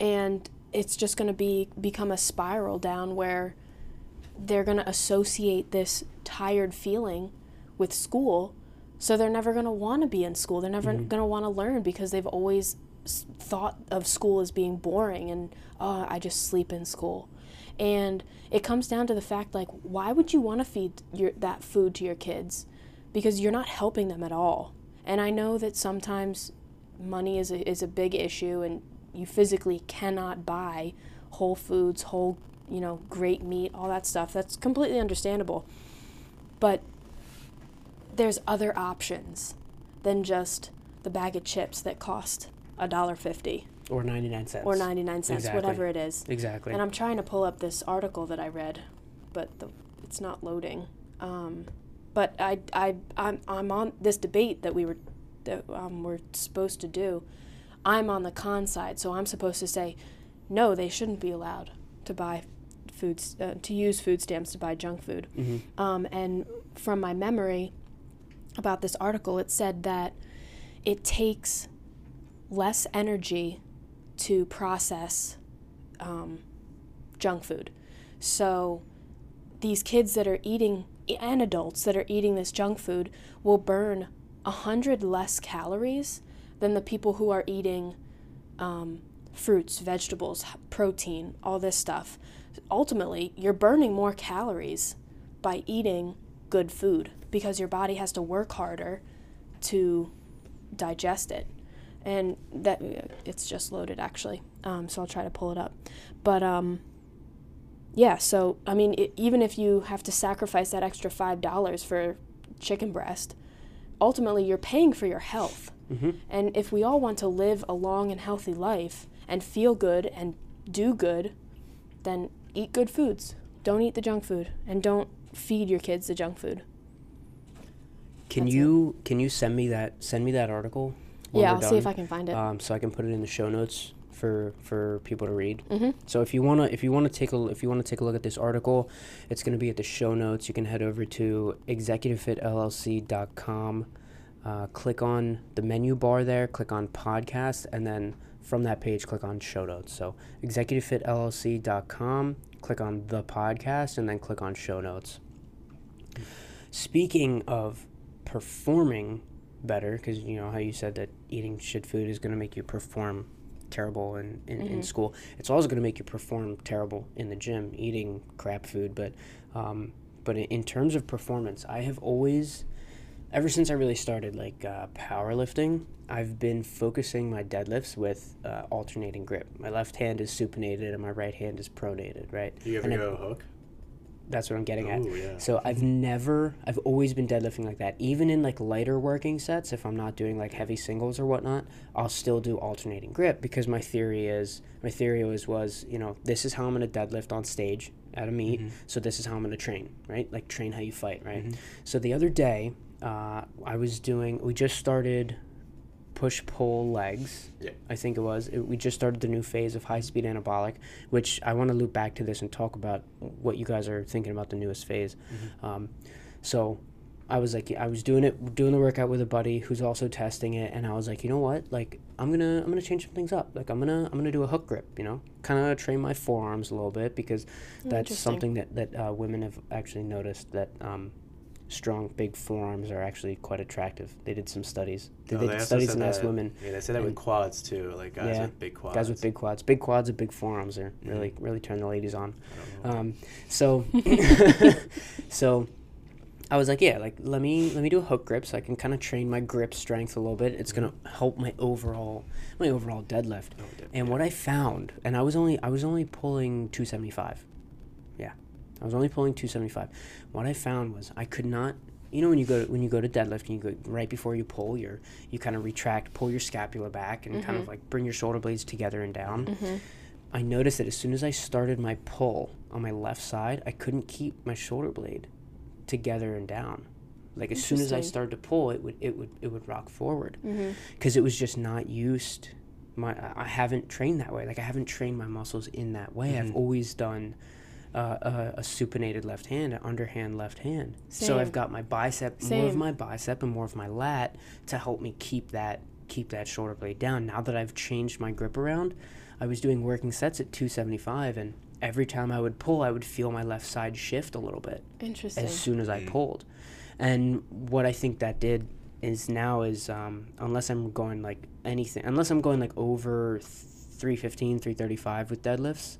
[SPEAKER 2] And it's just going to be become a spiral down where they're going to associate this tired feeling with school. So they're never going to want to be in school. They're never
[SPEAKER 1] Mm-hmm.
[SPEAKER 2] going to want to learn because they've always thought of school as being boring and oh i just sleep in school. And it comes down to the fact like why would you want to feed your that food to your kids? Because you're not helping them at all. And i know that sometimes money is a, is a big issue and you physically cannot buy whole foods whole you know great meat all that stuff that's completely understandable but there's other options than just the bag of chips that cost a dollar fifty
[SPEAKER 1] Or 99 cents.
[SPEAKER 2] or 99 cents
[SPEAKER 1] Exactly.
[SPEAKER 2] whatever it is
[SPEAKER 1] Exactly.
[SPEAKER 2] and i'm trying to pull up this article that i read but the, it's not loading um, but I, I, I'm, I'm on this debate that we were that um, we're supposed to do i'm on the con side so i'm supposed to say no they shouldn't be allowed to buy foods uh, to use food stamps to buy junk food
[SPEAKER 1] Mhm.
[SPEAKER 2] um, and from my memory about this article, it said that it takes less energy to process um, junk food. So these kids that are eating and adults that are eating this junk food will burn a hundred less calories than the people who are eating um, fruits, vegetables, protein, all this stuff. Ultimately, you're burning more calories by eating good food because your body has to work harder to digest it. And that it's just loaded actually, um, so I'll try to pull it up. But um, yeah, so I mean, i even if you have to sacrifice that extra five dollars for chicken breast, ultimately you're paying for your health.
[SPEAKER 1] Mm-hmm.
[SPEAKER 2] And if we all want to live a long and healthy life and feel good and do good, then eat good foods. Don't eat the junk food and don't feed your kids the junk food.
[SPEAKER 1] Can
[SPEAKER 2] That's it.
[SPEAKER 1] you can you send me that send me that article?
[SPEAKER 2] yeah, I'll see if? I can find it.
[SPEAKER 1] um, so I can put it in the show notes for for people to read.
[SPEAKER 2] hmm
[SPEAKER 1] So if you wanna if you wanna take a if you wanna take a look at this article, it's gonna be at the show notes. You can head over to executivefitllc.com, uh, click on the menu bar there, click on podcast, and then from that page, click on show notes. So executivefitllc.com, click on the podcast, and then click on show notes. Speaking of performing better, because you know how you said that eating shit food is going to make you perform terrible in, in, in
[SPEAKER 2] Mhm.
[SPEAKER 1] school. It's also going to make you perform terrible in the gym, eating crap food. But um, but in, in terms of performance, I have always, ever since I really started like uh, powerlifting, I've been focusing my deadlifts with uh, alternating grip. My left hand is supinated and my right hand is pronated. Right.
[SPEAKER 3] Do you ever
[SPEAKER 1] And
[SPEAKER 3] go hook?
[SPEAKER 1] That's what I'm getting at.
[SPEAKER 3] Yeah.
[SPEAKER 1] So I've never, I've always been deadlifting like that. Even in like lighter working sets, if I'm not doing like heavy singles or whatnot, I'll still do alternating grip because my theory is, my theory always was, you know, this is how I'm gonna deadlift on stage at a meet.
[SPEAKER 3] Mhm.
[SPEAKER 1] So this is how I'm gonna train, right? Like train how you fight, right?
[SPEAKER 3] Mhm.
[SPEAKER 1] So the other day, uh, I was doing, we just started push pull legs.
[SPEAKER 3] Yeah.
[SPEAKER 1] I think it was. It, we just started the new phase of high speed anabolic, which I want to loop back to this and talk about what you guys are thinking about the newest phase. Um, so I was like, I was doing it, doing the workout with a buddy who's also testing it, and I was like, you know what? Like, I'm gonna, I'm gonna change some things up. Like, I'm gonna, I'm gonna do a hook grip. You know, kind of train my forearms a little bit because that's something that that uh, women have actually noticed that. Um, Strong, big forearms are actually quite attractive. They did some studies. They
[SPEAKER 3] No,
[SPEAKER 1] did studies and asked women
[SPEAKER 3] Yeah, they said that with quads too. Like guys
[SPEAKER 1] Yeah,
[SPEAKER 3] with big quads.
[SPEAKER 1] guys with big quads, big quads and big forearms are
[SPEAKER 3] Mhm.
[SPEAKER 1] really really turn the ladies on.
[SPEAKER 3] I don't know.
[SPEAKER 1] Um, so so I was like, yeah, like let me let me do a hook grip so I can kind of train my grip strength a little bit. It's gonna help my overall my overall deadlift.
[SPEAKER 3] Oh,
[SPEAKER 1] And
[SPEAKER 3] yeah.
[SPEAKER 1] what I found, and I was only I was only pulling 275. Yeah, I was only pulling 275. What I found was I could not. You know when you go to, when you go to deadlift and you go right before you pull, you you kind of retract, pull your scapula back, and kind of
[SPEAKER 2] Mhm.
[SPEAKER 1] like bring your shoulder blades together and down.
[SPEAKER 2] hmm
[SPEAKER 1] I noticed that as soon as I started my pull on my left side, I couldn't keep my shoulder blade together and down. Like as soon as I started to pull, it would it would it would rock forward because it was just not used. My I- I haven't trained that way. Like I haven't trained my muscles in that way. I've
[SPEAKER 3] Mhm.
[SPEAKER 1] always done. Uh, a, a supinated left hand, an underhand left hand. So I've got my bicep, more of my bicep and more of my lat to help me keep that keep that shoulder blade down. Now that I've changed my grip around, I was doing working sets at 275 and every time I would pull, I would feel my left side shift a little bit
[SPEAKER 2] Interesting.
[SPEAKER 1] as soon as I pulled. And what I think that did is now is um, unless I'm going like anything, unless I'm going like over 315, 335 with deadlifts,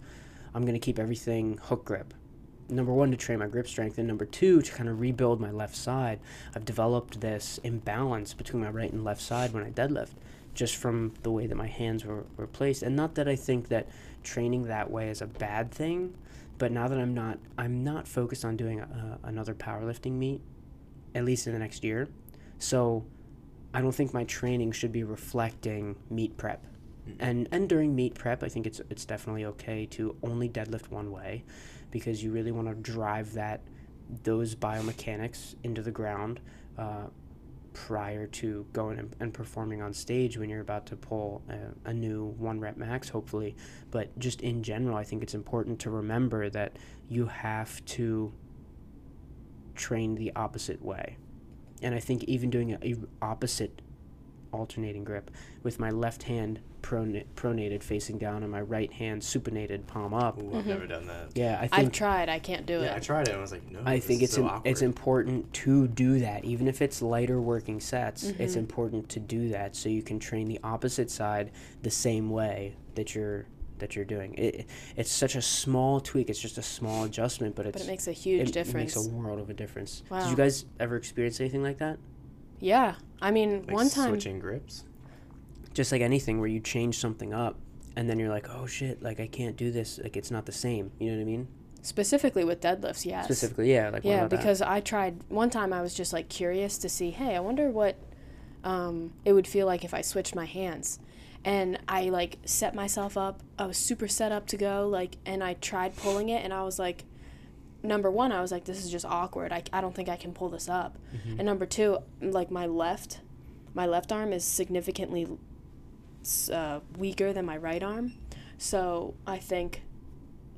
[SPEAKER 1] I'm going to keep everything hook grip. Number one, to train my grip strength, and number two, to kind of rebuild my left side. I've developed this imbalance between my right and left side when I deadlift, just from the way that my hands were, were placed. And not that I think that training that way is a bad thing, but now that I'm not, I'm not focused on doing a, another powerlifting meet, at least in the next year. So I don't think my training should be reflecting meet prep. And and during meet prep, I think it's it's definitely okay to only deadlift one way, because you really want to drive that those biomechanics into the ground uh, prior to going and, and performing on stage when you're about to pull a, a new one rep max, hopefully. But just in general, I think it's important to remember that you have to train the opposite way. And I think even doing a, a opposite alternating grip with my left hand prona- pronated facing down and my right hand supinated palm up.
[SPEAKER 3] Ooh, I've never done that.
[SPEAKER 1] Yeah, I
[SPEAKER 2] I've tried. I can't do it.
[SPEAKER 3] Yeah, I tried it and I was like, no.
[SPEAKER 1] I
[SPEAKER 3] this
[SPEAKER 1] think
[SPEAKER 3] is
[SPEAKER 1] it's
[SPEAKER 3] so
[SPEAKER 1] im-
[SPEAKER 3] awkward.
[SPEAKER 1] it's important to do that, even if it's lighter working sets. It's
[SPEAKER 2] Mm-hmm.
[SPEAKER 1] important to do that so you can train the opposite side the same way that you're that you're doing. It, it's such a small tweak. It's just a small adjustment, but it's
[SPEAKER 2] But it makes a huge
[SPEAKER 1] it
[SPEAKER 2] difference.
[SPEAKER 1] It makes a world of a difference. Did you guys ever experience anything like that?
[SPEAKER 2] yeah. I mean,
[SPEAKER 3] Like
[SPEAKER 2] one time.
[SPEAKER 3] switching grips.
[SPEAKER 1] Just like anything where you change something up and then you're like, oh shit, like I can't do this. Like it's not the same. You know what I mean?
[SPEAKER 2] Specifically with deadlifts, yes.
[SPEAKER 1] Specifically, yeah. Like
[SPEAKER 2] yeah,
[SPEAKER 1] about that?
[SPEAKER 2] because I tried one time. I was just like curious to see, hey, I wonder what um, it would feel like if I switched my hands, and I like set myself up. I was super set up to go, like, and I tried pulling it, and I was like, number one, I was like, this is just awkward. I, I don't think I can pull this up,
[SPEAKER 1] Mm-hmm.
[SPEAKER 2] and number two, like my left, my left arm is significantly uh, weaker than my right arm, so I think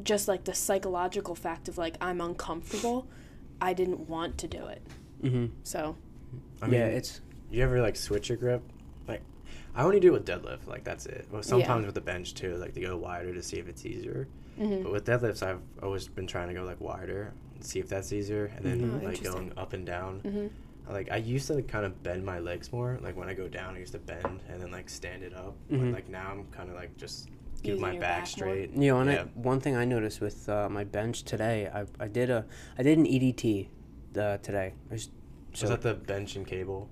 [SPEAKER 2] just like the psychological fact of like I'm uncomfortable, I didn't want to do it.
[SPEAKER 1] hmm
[SPEAKER 2] So
[SPEAKER 3] I mean,
[SPEAKER 1] yeah, it's
[SPEAKER 3] you ever like switch your grip? Like, I only do it with deadlift. Like that's it. Well, sometimes with the bench too, like to go wider to see if it's easier.
[SPEAKER 2] Mm-hmm.
[SPEAKER 3] But with deadlifts, I've always been trying to go like wider, and see if that's easier, and then
[SPEAKER 2] Mhm. Oh,
[SPEAKER 3] like going up and down.
[SPEAKER 2] Mhm.
[SPEAKER 3] Like I used to like, kind of bend my legs more. Like when I go down, I used to bend and then like stand it up. But like now, I'm kind of like just keep
[SPEAKER 2] Using
[SPEAKER 3] my
[SPEAKER 2] your
[SPEAKER 3] back,
[SPEAKER 2] back more.
[SPEAKER 3] straight.
[SPEAKER 1] you know, and
[SPEAKER 3] yeah.
[SPEAKER 1] I, one thing I noticed with uh, my bench today, I, I did a I did an EDT uh, today. I was,
[SPEAKER 3] Was that the bench and cable?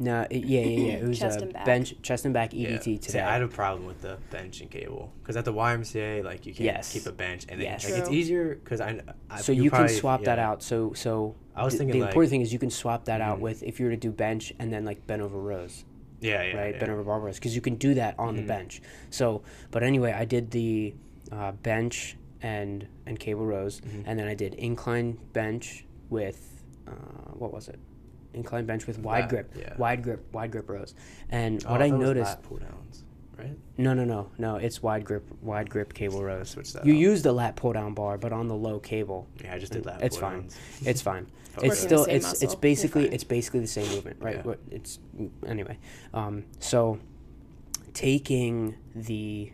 [SPEAKER 1] No, it, yeah, yeah, yeah. It was
[SPEAKER 2] Chest
[SPEAKER 1] a
[SPEAKER 2] and back.
[SPEAKER 1] bench, chest and back EDT
[SPEAKER 3] Yeah.
[SPEAKER 1] today.
[SPEAKER 3] See, I had a problem with the bench and cable because at the YMCA, like you can't
[SPEAKER 1] Yes.
[SPEAKER 3] keep a bench, and then
[SPEAKER 1] Yes.
[SPEAKER 3] like, it's easier because I, I.
[SPEAKER 1] so you, can
[SPEAKER 3] probably-
[SPEAKER 1] swap that out. So so
[SPEAKER 3] I was
[SPEAKER 1] the,
[SPEAKER 3] thinking,
[SPEAKER 1] the
[SPEAKER 3] like-
[SPEAKER 1] important thing is you can swap that out
[SPEAKER 3] Mhm.
[SPEAKER 1] with if you were to do bench and then like bent over rows.
[SPEAKER 3] Yeah, yeah,
[SPEAKER 1] right?
[SPEAKER 3] yeah.
[SPEAKER 1] Bent over bar rows because you can do that on the
[SPEAKER 3] Mhm.
[SPEAKER 1] bench. So, but anyway, I did the uh, bench and and cable rows,
[SPEAKER 3] Mhm.
[SPEAKER 1] and then I did incline bench with uh, what was it? Incline bench with wide
[SPEAKER 3] Lat,
[SPEAKER 1] grip,
[SPEAKER 3] yeah.
[SPEAKER 1] wide grip, wide grip rows. And
[SPEAKER 3] Oh,
[SPEAKER 1] what I,
[SPEAKER 3] thought
[SPEAKER 1] noticed,
[SPEAKER 3] lat pull downs, right?
[SPEAKER 1] no, no, no, no, it's wide grip, wide grip cable rows.
[SPEAKER 3] Switch that.
[SPEAKER 1] You
[SPEAKER 3] up.
[SPEAKER 1] use the lat pull down bar, but on the low cable.
[SPEAKER 3] Yeah, I just did lat
[SPEAKER 1] It's
[SPEAKER 3] pull
[SPEAKER 1] fine.
[SPEAKER 3] downs.
[SPEAKER 1] It's fine. It's
[SPEAKER 2] Working
[SPEAKER 1] still it's
[SPEAKER 2] muscle.
[SPEAKER 1] it's basically it's basically the same movement, right?
[SPEAKER 3] Yeah.
[SPEAKER 1] What It's anyway. Um, so taking the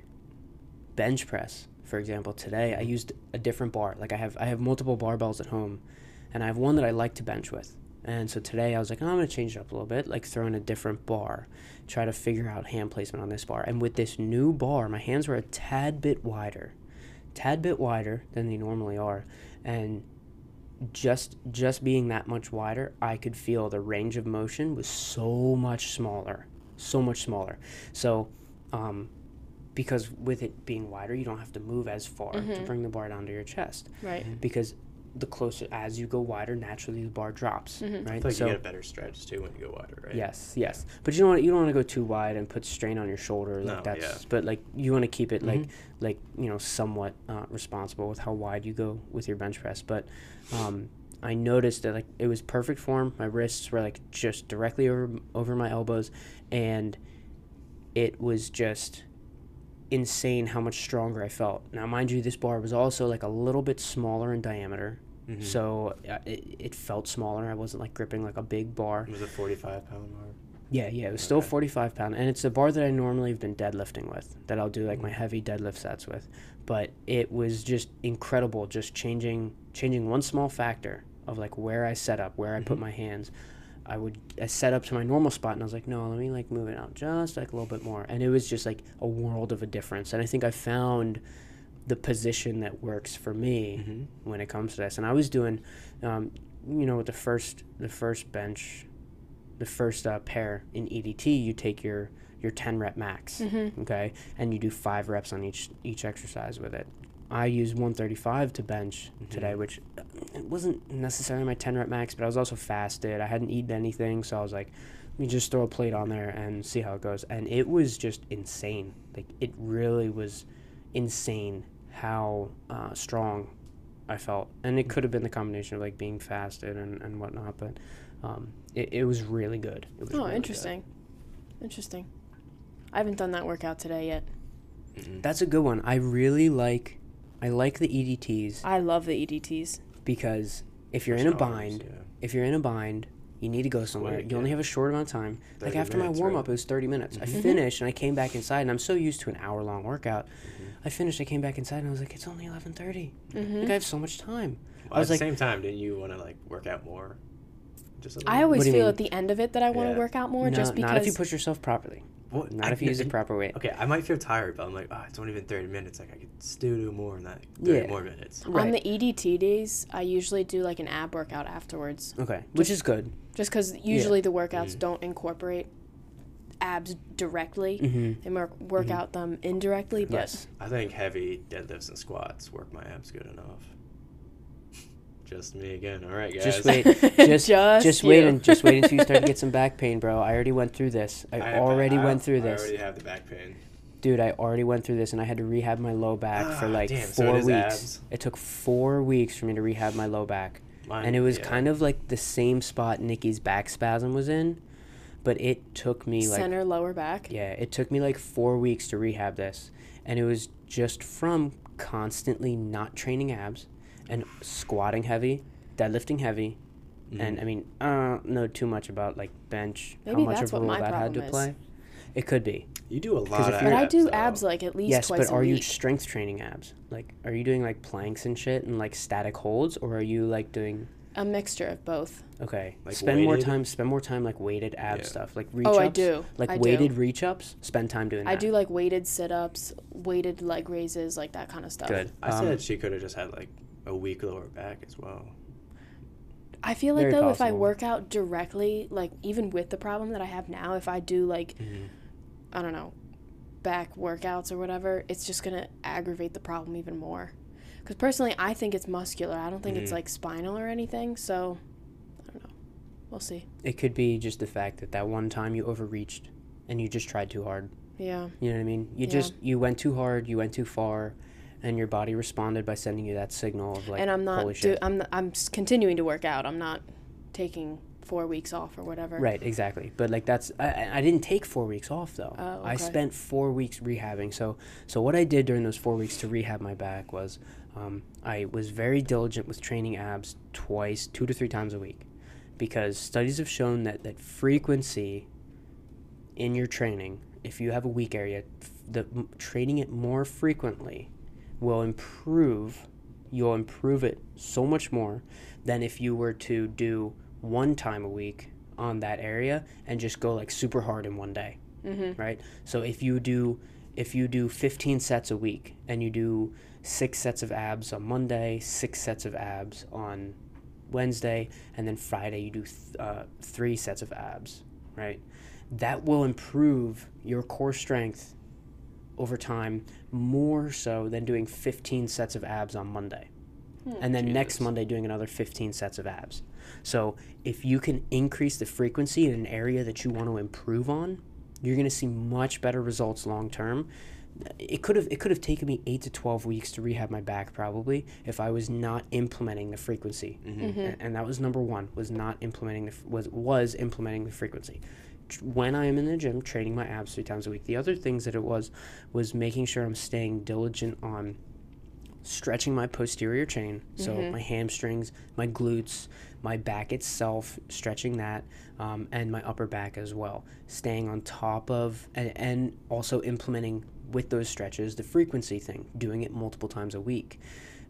[SPEAKER 1] bench press, for example, today I used a different bar. Like I have I have multiple barbells at home, and I have one that I like to bench with. And so today I was like, oh, I'm gonna change it up a little bit, like throw in a different bar, try to figure out hand placement on this bar. And with this new bar, my hands were a tad bit wider, tad bit wider than they normally are, and just just being that much wider, I could feel the range of motion was so much smaller, so much smaller. So, um, because with it being wider, you don't have to move as far to bring the bar down to your chest.
[SPEAKER 2] right.
[SPEAKER 1] Because the closer as you go wider, naturally the bar drops,
[SPEAKER 3] I
[SPEAKER 1] right?
[SPEAKER 3] feel like
[SPEAKER 1] so
[SPEAKER 3] you get a better stretch too when you go wider, right?
[SPEAKER 1] yes, yes, but you don't want you don't want to go too wide and put strain on your shoulder. Like
[SPEAKER 3] No,
[SPEAKER 1] that's
[SPEAKER 3] yeah.
[SPEAKER 1] but like you want to keep it like
[SPEAKER 3] Mhm.
[SPEAKER 1] like you know somewhat uh, responsible with how wide you go with your bench press. But um, I noticed that like it was perfect form. My wrists were like just directly over over my elbows, and it was just insane how much stronger I felt. Now, mind you, this bar was also like a little bit smaller in diameter,
[SPEAKER 3] Mhm.
[SPEAKER 1] so uh, it, it felt smaller. I wasn't like gripping like a big bar.
[SPEAKER 3] It was a 45 pound bar.
[SPEAKER 1] Yeah, yeah, it was still 45 pound, and it's a bar that I normally have been deadlifting with, that I'll do like my heavy deadlift sets with. But it was just incredible, just changing changing one small factor of like where I set up, where I put
[SPEAKER 3] Mhm.
[SPEAKER 1] my hands. I would I set up to my normal spot, and I was like, no, let me like move it out just like a little bit more, and it was just like a world of a difference. And I think I found the position that works for me
[SPEAKER 3] Mm-hmm.
[SPEAKER 1] when it comes to this. And I was doing, um, you know, with the first the first bench, the first uh, pair in EDT, you take your your ten rep max,
[SPEAKER 2] Mm-hmm.
[SPEAKER 1] okay, and you do five reps on each each exercise with it. I used 135 to bench today,
[SPEAKER 3] Mhm.
[SPEAKER 1] which uh, it wasn't necessarily my 10 rep max, but I was also fasted. I hadn't eaten anything, so I was like, let me just throw a plate on there and see how it goes. And it was just insane. Like it really was insane how uh, strong I felt, and it could have been the combination of like being fasted and, and whatnot, but um, it, it was really good. It was
[SPEAKER 2] Oh,
[SPEAKER 1] really good.
[SPEAKER 2] interesting. Interesting. I haven't done that workout today yet.
[SPEAKER 3] Mm-mm.
[SPEAKER 1] That's a good one. I really like, I like the EDTs
[SPEAKER 2] I love the E EDTs.
[SPEAKER 1] because if you're in a
[SPEAKER 3] Push-ups,
[SPEAKER 1] bind,
[SPEAKER 3] yeah.
[SPEAKER 1] if you're in a bind, you need to go somewhere.
[SPEAKER 3] quick,
[SPEAKER 1] you only have a short amount of time. Like after
[SPEAKER 3] minutes,
[SPEAKER 1] my warm
[SPEAKER 3] right?
[SPEAKER 1] up, it was 30 minutes. I
[SPEAKER 3] Mhm.
[SPEAKER 1] finished and I came back inside, and I'm so used to an hour long workout.
[SPEAKER 3] Mhm.
[SPEAKER 1] I finished, I came back inside, and I was like, it's only 11:30.
[SPEAKER 2] Mm-hmm.
[SPEAKER 1] Like I have so much time.
[SPEAKER 3] Well,
[SPEAKER 1] I was
[SPEAKER 3] at
[SPEAKER 1] like-
[SPEAKER 3] the same time, didn't you want to like work out more? Just a little
[SPEAKER 2] I always
[SPEAKER 1] What do you
[SPEAKER 2] feel
[SPEAKER 1] mean?
[SPEAKER 2] at the end of it that I want to
[SPEAKER 3] Yeah.
[SPEAKER 2] work out more
[SPEAKER 1] no,
[SPEAKER 2] just because
[SPEAKER 1] not if you push yourself properly.
[SPEAKER 3] What?
[SPEAKER 1] Not
[SPEAKER 3] I-
[SPEAKER 1] if you use the proper weight.
[SPEAKER 3] Okay, I might feel tired, but I'm like, oh, it's only been 30 minutes. Like I could still do more in that 30
[SPEAKER 1] Yeah.
[SPEAKER 3] more minutes.
[SPEAKER 2] on the EDT days, I usually do like an ab workout afterwards.
[SPEAKER 1] Okay, which is good.
[SPEAKER 2] Just because usually the workouts
[SPEAKER 3] Mm.
[SPEAKER 2] don't incorporate abs directly.
[SPEAKER 1] Mm-hmm.
[SPEAKER 2] They mer- work
[SPEAKER 3] Mhm.
[SPEAKER 2] out them indirectly, but
[SPEAKER 1] Yes.
[SPEAKER 3] I think heavy deadlifts and squats work my abs good enough. Just me again. All right, guys.
[SPEAKER 1] Just wait. Just,
[SPEAKER 2] Just
[SPEAKER 1] just, wait and just wait until you start to get some back pain, bro. I already went through this. I,
[SPEAKER 3] have-
[SPEAKER 1] already
[SPEAKER 3] I-
[SPEAKER 1] went through this.
[SPEAKER 3] I already have the back pain.
[SPEAKER 1] dude. I already went through this, and I had to rehab my low back for
[SPEAKER 3] Ah,
[SPEAKER 1] like
[SPEAKER 3] damn, so it
[SPEAKER 1] four
[SPEAKER 3] is
[SPEAKER 1] weeks.
[SPEAKER 3] abs?
[SPEAKER 1] It took four weeks for me to rehab my low back.
[SPEAKER 3] Mine,
[SPEAKER 1] and it was
[SPEAKER 3] yeah.
[SPEAKER 1] kind of like the same spot Nikki's back spasm was in, but it took me like
[SPEAKER 2] center lower back.
[SPEAKER 1] yeah, it took me like four weeks to rehab this, and it was just from constantly not training abs and squatting heavy, deadlifting heavy, and
[SPEAKER 3] Mhm.
[SPEAKER 1] I mean, I don't know too much about like bench,
[SPEAKER 2] Maybe
[SPEAKER 1] how much
[SPEAKER 2] that's
[SPEAKER 1] of a
[SPEAKER 2] what
[SPEAKER 1] role
[SPEAKER 2] my
[SPEAKER 1] that had to
[SPEAKER 2] problem is.
[SPEAKER 1] play. It could be.
[SPEAKER 3] you do a lot of
[SPEAKER 1] you're-
[SPEAKER 2] But I do
[SPEAKER 3] though.
[SPEAKER 2] abs like at least
[SPEAKER 1] yes,
[SPEAKER 2] twice
[SPEAKER 1] but
[SPEAKER 2] a
[SPEAKER 1] are you strength training abs? Like, are you doing like planks and shit and like static holds, or are you like doing
[SPEAKER 2] a mixture of both.
[SPEAKER 1] Okay.
[SPEAKER 3] Like
[SPEAKER 1] spend more time. Spend more time like weighted ab
[SPEAKER 3] Yeah.
[SPEAKER 1] stuff, like reach
[SPEAKER 2] oh, I
[SPEAKER 1] ups,
[SPEAKER 2] do.
[SPEAKER 1] Like
[SPEAKER 2] I
[SPEAKER 1] weighted
[SPEAKER 2] Do.
[SPEAKER 1] reach ups. Spend time doing that.
[SPEAKER 2] I do like weighted sit ups, weighted leg raises, like that kind of stuff.
[SPEAKER 1] Good.
[SPEAKER 3] I
[SPEAKER 1] Um,
[SPEAKER 3] said she could have just had like a weak lower back as well.
[SPEAKER 2] I feel like
[SPEAKER 1] Very
[SPEAKER 2] though if I work out directly, like even with the problem that I have now, if I do like I don't know, back workouts or whatever, it's just gonna aggravate the problem even more. Because personally, I think it's muscular. I don't think it's
[SPEAKER 3] Mhm.
[SPEAKER 2] like spinal or anything. So I don't know. We'll see.
[SPEAKER 1] It could be just the fact that that one time you overreached, and you just tried too hard.
[SPEAKER 2] Yeah.
[SPEAKER 1] You know what I mean? You
[SPEAKER 2] Yeah.
[SPEAKER 1] just you went too hard. You went too far, and your body responded by sending you that signal of like,
[SPEAKER 2] and I'm not.
[SPEAKER 1] holy
[SPEAKER 2] Do. I'm. I'm continuing to work out. I'm not taking four weeks off or whatever.
[SPEAKER 1] Right, exactly. But like that's I- I, didn't take four weeks off though.
[SPEAKER 2] Oh,
[SPEAKER 1] I spent four weeks rehabbing. So so what I did during those four weeks to rehab my back was um, I was very diligent with training abs twice, two to three times a week, because studies have shown that that frequency in your training, if you have a weak area, f- the m- training it more frequently will improve. You'll improve it so much more than if you were to do one time a week on that area and just go like super hard in one day
[SPEAKER 2] Mm-hmm.
[SPEAKER 1] right so if you do if you do 15 sets a week and you do six sets of abs on monday six sets of abs on wednesday and then friday you do th- uh, three sets of abs right that will improve your core strength over time more so than doing 15 sets of abs on monday and then next Monday doing another 15 sets of abs. So if you can increase the frequency in an area that you want to improve on, you're going to see much better results long term. It could have it could have taken me 8 to 12 weeks to rehab my back probably if I was not implementing the frequency.
[SPEAKER 3] Mm-hmm.
[SPEAKER 1] A- And, that was number 1 was not implementing the f- was was implementing the frequency. When I am in the gym training my abs three times a week. The other things that it was was making sure I'm staying diligent on stretching my posterior chain, so
[SPEAKER 2] Mhm.
[SPEAKER 1] my hamstrings, my glutes, my back itself, stretching that, um, and my upper back as well. Staying on top of and, and also implementing with those stretches the frequency thing, doing it multiple times a week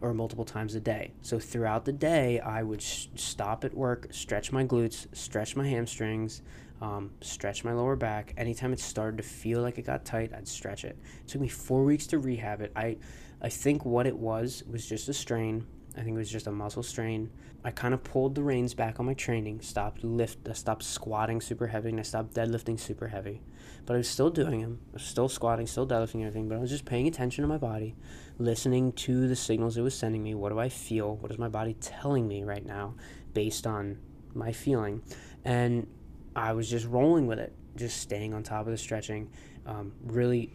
[SPEAKER 1] or multiple times a day. So throughout the day, I would sh- stop at work, stretch my glutes, stretch my hamstrings, um, stretch my lower back. Anytime it started to feel like it got tight, I'd stretch it. It took me four weeks to rehab it. I, I think what it was was just a strain. I think it was just a muscle strain. I kind of pulled the reins back on my training, stopped lift, I stopped squatting super heavy, and I stopped deadlifting super heavy. But I was still doing them. I was still squatting, still deadlifting everything. But I was just paying attention to my body, listening to the signals it was sending me. What do I feel? What is my body telling me right now, based on my feeling? And I was just rolling with it, just staying on top of the stretching, um, really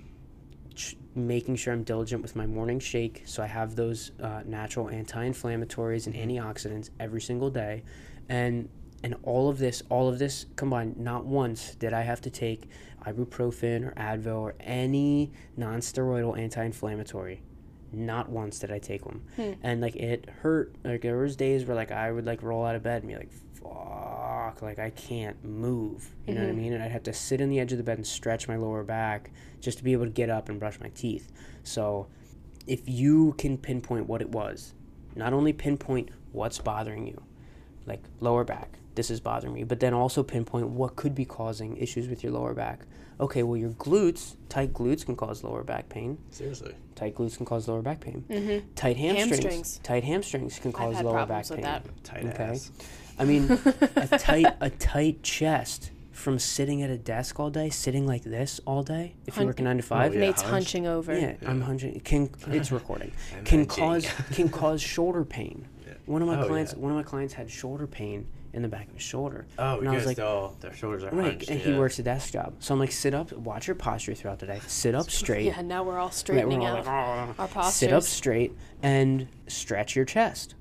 [SPEAKER 1] ch- making sure I'm diligent with my morning shake, so I have those uh, natural anti-inflammatories and antioxidants every single day, and and all of this, all of this combined, not once did I have to take ibuprofen or Advil or any non-steroidal anti-inflammatory. Not once did I take them,
[SPEAKER 2] Hmm.
[SPEAKER 1] and like it hurt. Like there was days where like I would like roll out of bed and be like, "Fuck!" Like I can't move. You know what I
[SPEAKER 2] Mhm.
[SPEAKER 1] mean? And I'd have to sit in the edge of the bed and stretch my lower back just to be able to get up and brush my teeth. So, if you can pinpoint what it was, not only pinpoint what's bothering you, like lower back, this is bothering me, but then also pinpoint what could be causing issues with your lower back. Okay, well, your glutes, tight glutes can cause lower back pain.
[SPEAKER 3] Seriously.
[SPEAKER 1] Tight glutes can cause lower back pain.
[SPEAKER 2] Mm-hmm.
[SPEAKER 1] Tight hamstrings,
[SPEAKER 2] Hamstrings.
[SPEAKER 1] tight hamstrings can
[SPEAKER 2] I've
[SPEAKER 1] cause
[SPEAKER 2] had
[SPEAKER 1] lower back
[SPEAKER 2] with
[SPEAKER 1] pain.
[SPEAKER 2] that.
[SPEAKER 3] Tight
[SPEAKER 1] Okay.
[SPEAKER 3] ass.
[SPEAKER 1] I mean, a tight a tight chest from sitting at a desk all day, sitting like this all day. If you
[SPEAKER 2] Hun-
[SPEAKER 1] work a nine to five,
[SPEAKER 3] yeah,
[SPEAKER 2] Nate's hunching over.
[SPEAKER 1] yeah, I'm hunching. Can it's recording? Can cause can cause shoulder pain.
[SPEAKER 3] Yeah.
[SPEAKER 1] One of my
[SPEAKER 3] Oh,
[SPEAKER 1] clients,
[SPEAKER 3] yeah.
[SPEAKER 1] one of my clients had shoulder pain in the back of his shoulder.
[SPEAKER 3] Oh,
[SPEAKER 1] and I was like,
[SPEAKER 3] oh, their shoulders are
[SPEAKER 1] right,
[SPEAKER 3] hunched.
[SPEAKER 1] and
[SPEAKER 3] yeah.
[SPEAKER 1] he works a desk job. So I'm like, sit up, watch your posture throughout the day. Sit up straight.
[SPEAKER 2] Yeah, now we're all
[SPEAKER 1] Right, we're
[SPEAKER 2] straightening
[SPEAKER 1] all
[SPEAKER 2] out
[SPEAKER 1] like, "Oh."
[SPEAKER 2] our postures.
[SPEAKER 1] Sit up straight and stretch your chest.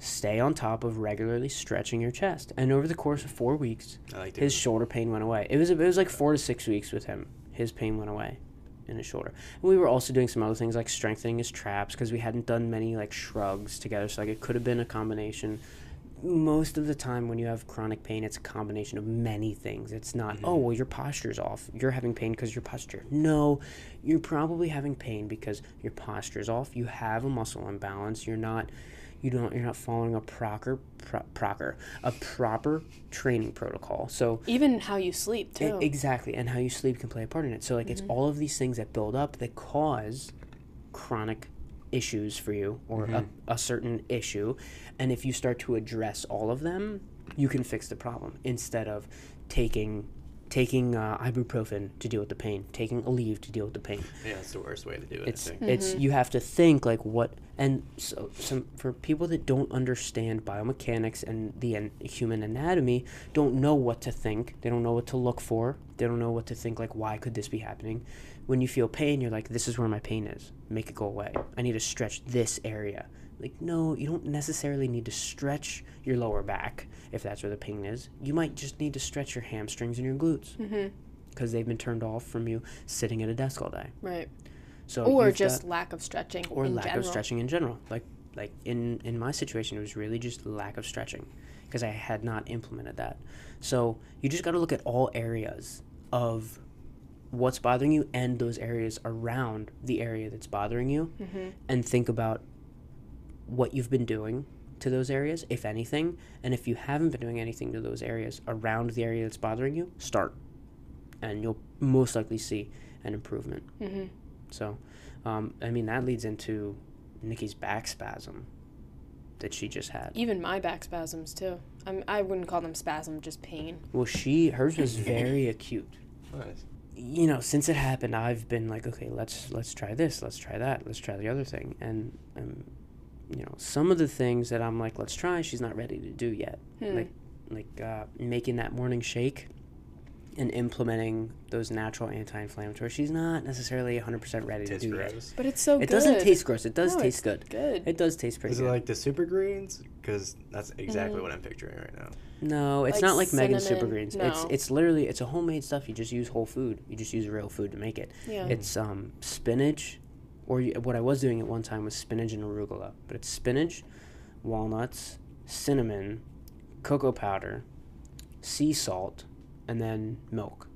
[SPEAKER 1] Stay on top of regularly stretching your chest. And over the course of four weeks,
[SPEAKER 3] like
[SPEAKER 1] his shoulder pain went away. It was it was like four to six weeks with him. His pain went away in his shoulder. And we were also doing some other things like strengthening his traps because we hadn't done many like shrugs together. So like it could have been a combination. Most of the time when you have chronic pain, it's a combination of many things. It's not mm-hmm. oh well your posture's off. You're having pain because your posture. No, you're probably having pain because your posture's off. You have a muscle imbalance. You're not you don't you're not following a proper pro, proper a proper training protocol. So
[SPEAKER 2] Even how you sleep too.
[SPEAKER 1] Exactly, and how you sleep can play a part in it. So, like, it's mm-hmm. all of these things that build up that cause chronic issues for you or a, mm-hmm. a certain issue. And if you start to address all of them, you can fix the problem instead of taking taking uh, ibuprofen to deal with the pain, taking Aleve to deal with the pain.
[SPEAKER 3] Yeah, it's the worst way to do it.
[SPEAKER 1] It's
[SPEAKER 3] I think.
[SPEAKER 1] it's you have to think like what and so some for people that don't understand biomechanics and the an, human anatomy don't know what to think. They don't know what to look for. They don't know what to think like why could this be happening? When you feel pain, you're like this is where my pain is. Make it go away. I need to stretch this area. Like no, you don't necessarily need to stretch your lower back if that's where the pain is. You might just need to stretch your hamstrings and your glutes
[SPEAKER 2] mm-hmm.
[SPEAKER 1] because they've been turned off from you sitting at a desk all day.
[SPEAKER 2] Right.
[SPEAKER 1] So
[SPEAKER 2] Or just
[SPEAKER 1] got-
[SPEAKER 2] lack of stretching.
[SPEAKER 1] or lack
[SPEAKER 2] general.
[SPEAKER 1] of stretching in general. Like like in in my situation, it was really just lack of stretching because I had not implemented that. So you just got to look at all areas of what's bothering you and those areas around the area that's bothering you,
[SPEAKER 2] Mhm.
[SPEAKER 1] and think about what you've been doing to those areas, if anything, and if you haven't been doing anything to those areas around the area that's bothering you, start, and you'll most likely see an improvement.
[SPEAKER 2] Mhm.
[SPEAKER 1] So, um, I mean, that leads into Nikki's back spasm that she just had.
[SPEAKER 2] Even my back spasms too. I'm, I wouldn't call them spasm, just pain.
[SPEAKER 1] Well, she hers was very acute.
[SPEAKER 3] Nice.
[SPEAKER 1] You know, since it happened, I've been like, okay, let's let's try this, let's try that, let's try the other thing, and um, you know, some of the things that I'm like, let's try, she's not ready to do yet.
[SPEAKER 2] Hmm.
[SPEAKER 1] Like like uh, making that morning shake and implementing those natural anti-inflammatories. She's not necessarily 100% ready to do that.
[SPEAKER 3] gross.
[SPEAKER 2] But it's so good.
[SPEAKER 1] It
[SPEAKER 2] good.
[SPEAKER 1] doesn't taste gross. It does
[SPEAKER 2] No,
[SPEAKER 1] taste
[SPEAKER 2] it's
[SPEAKER 1] good.
[SPEAKER 2] Good.
[SPEAKER 1] It does taste pretty good.
[SPEAKER 3] Is it like the super greens? Because that's exactly
[SPEAKER 2] Mm.
[SPEAKER 3] what I'm picturing right now.
[SPEAKER 1] no, it's
[SPEAKER 2] like
[SPEAKER 1] not like Megan's Super
[SPEAKER 2] cinnamon?
[SPEAKER 1] Greens. It's
[SPEAKER 2] No.
[SPEAKER 1] it's literally it's a homemade stuff. You just use whole food. You just use real food to make it.
[SPEAKER 2] yeah.
[SPEAKER 1] It's um spinach, or what I was doing at one time was spinach and arugula. But it's spinach, walnuts, cinnamon, cocoa powder, sea salt, and then milk.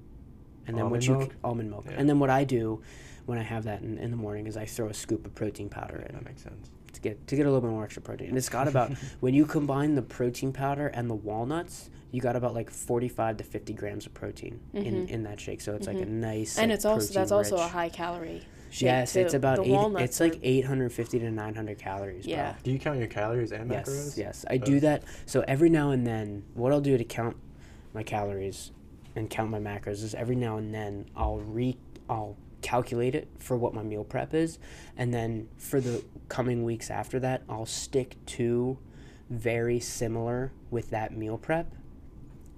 [SPEAKER 1] And then what you
[SPEAKER 3] milk?
[SPEAKER 1] almond milk.
[SPEAKER 3] Yeah.
[SPEAKER 1] And then what I do when I have that in, in the morning is I throw a scoop of protein powder in
[SPEAKER 3] That makes sense.
[SPEAKER 1] to get to get a little bit more extra protein. And it's got about when you combine the protein powder and the walnuts, you got about like forty five to fifty grams of protein in, mm-hmm. in that shake. So it's like mm-hmm. a nice
[SPEAKER 2] and
[SPEAKER 1] like,
[SPEAKER 2] it's also that's also a high calorie. Shake
[SPEAKER 1] Yes, it's about
[SPEAKER 2] the
[SPEAKER 1] eight.
[SPEAKER 2] walnuts
[SPEAKER 1] It's like eight hundred fifty to nine hundred calories. bro.
[SPEAKER 2] Yeah.
[SPEAKER 3] Do you count your calories and
[SPEAKER 1] Yes.
[SPEAKER 3] macros?
[SPEAKER 1] Yes, I do that. So every now and then, what I'll do to count my calories and count my macros is every now and then I'll re I'll calculate it for what my meal prep is, and then for the coming weeks after that, I'll stick to very similar with that meal prep.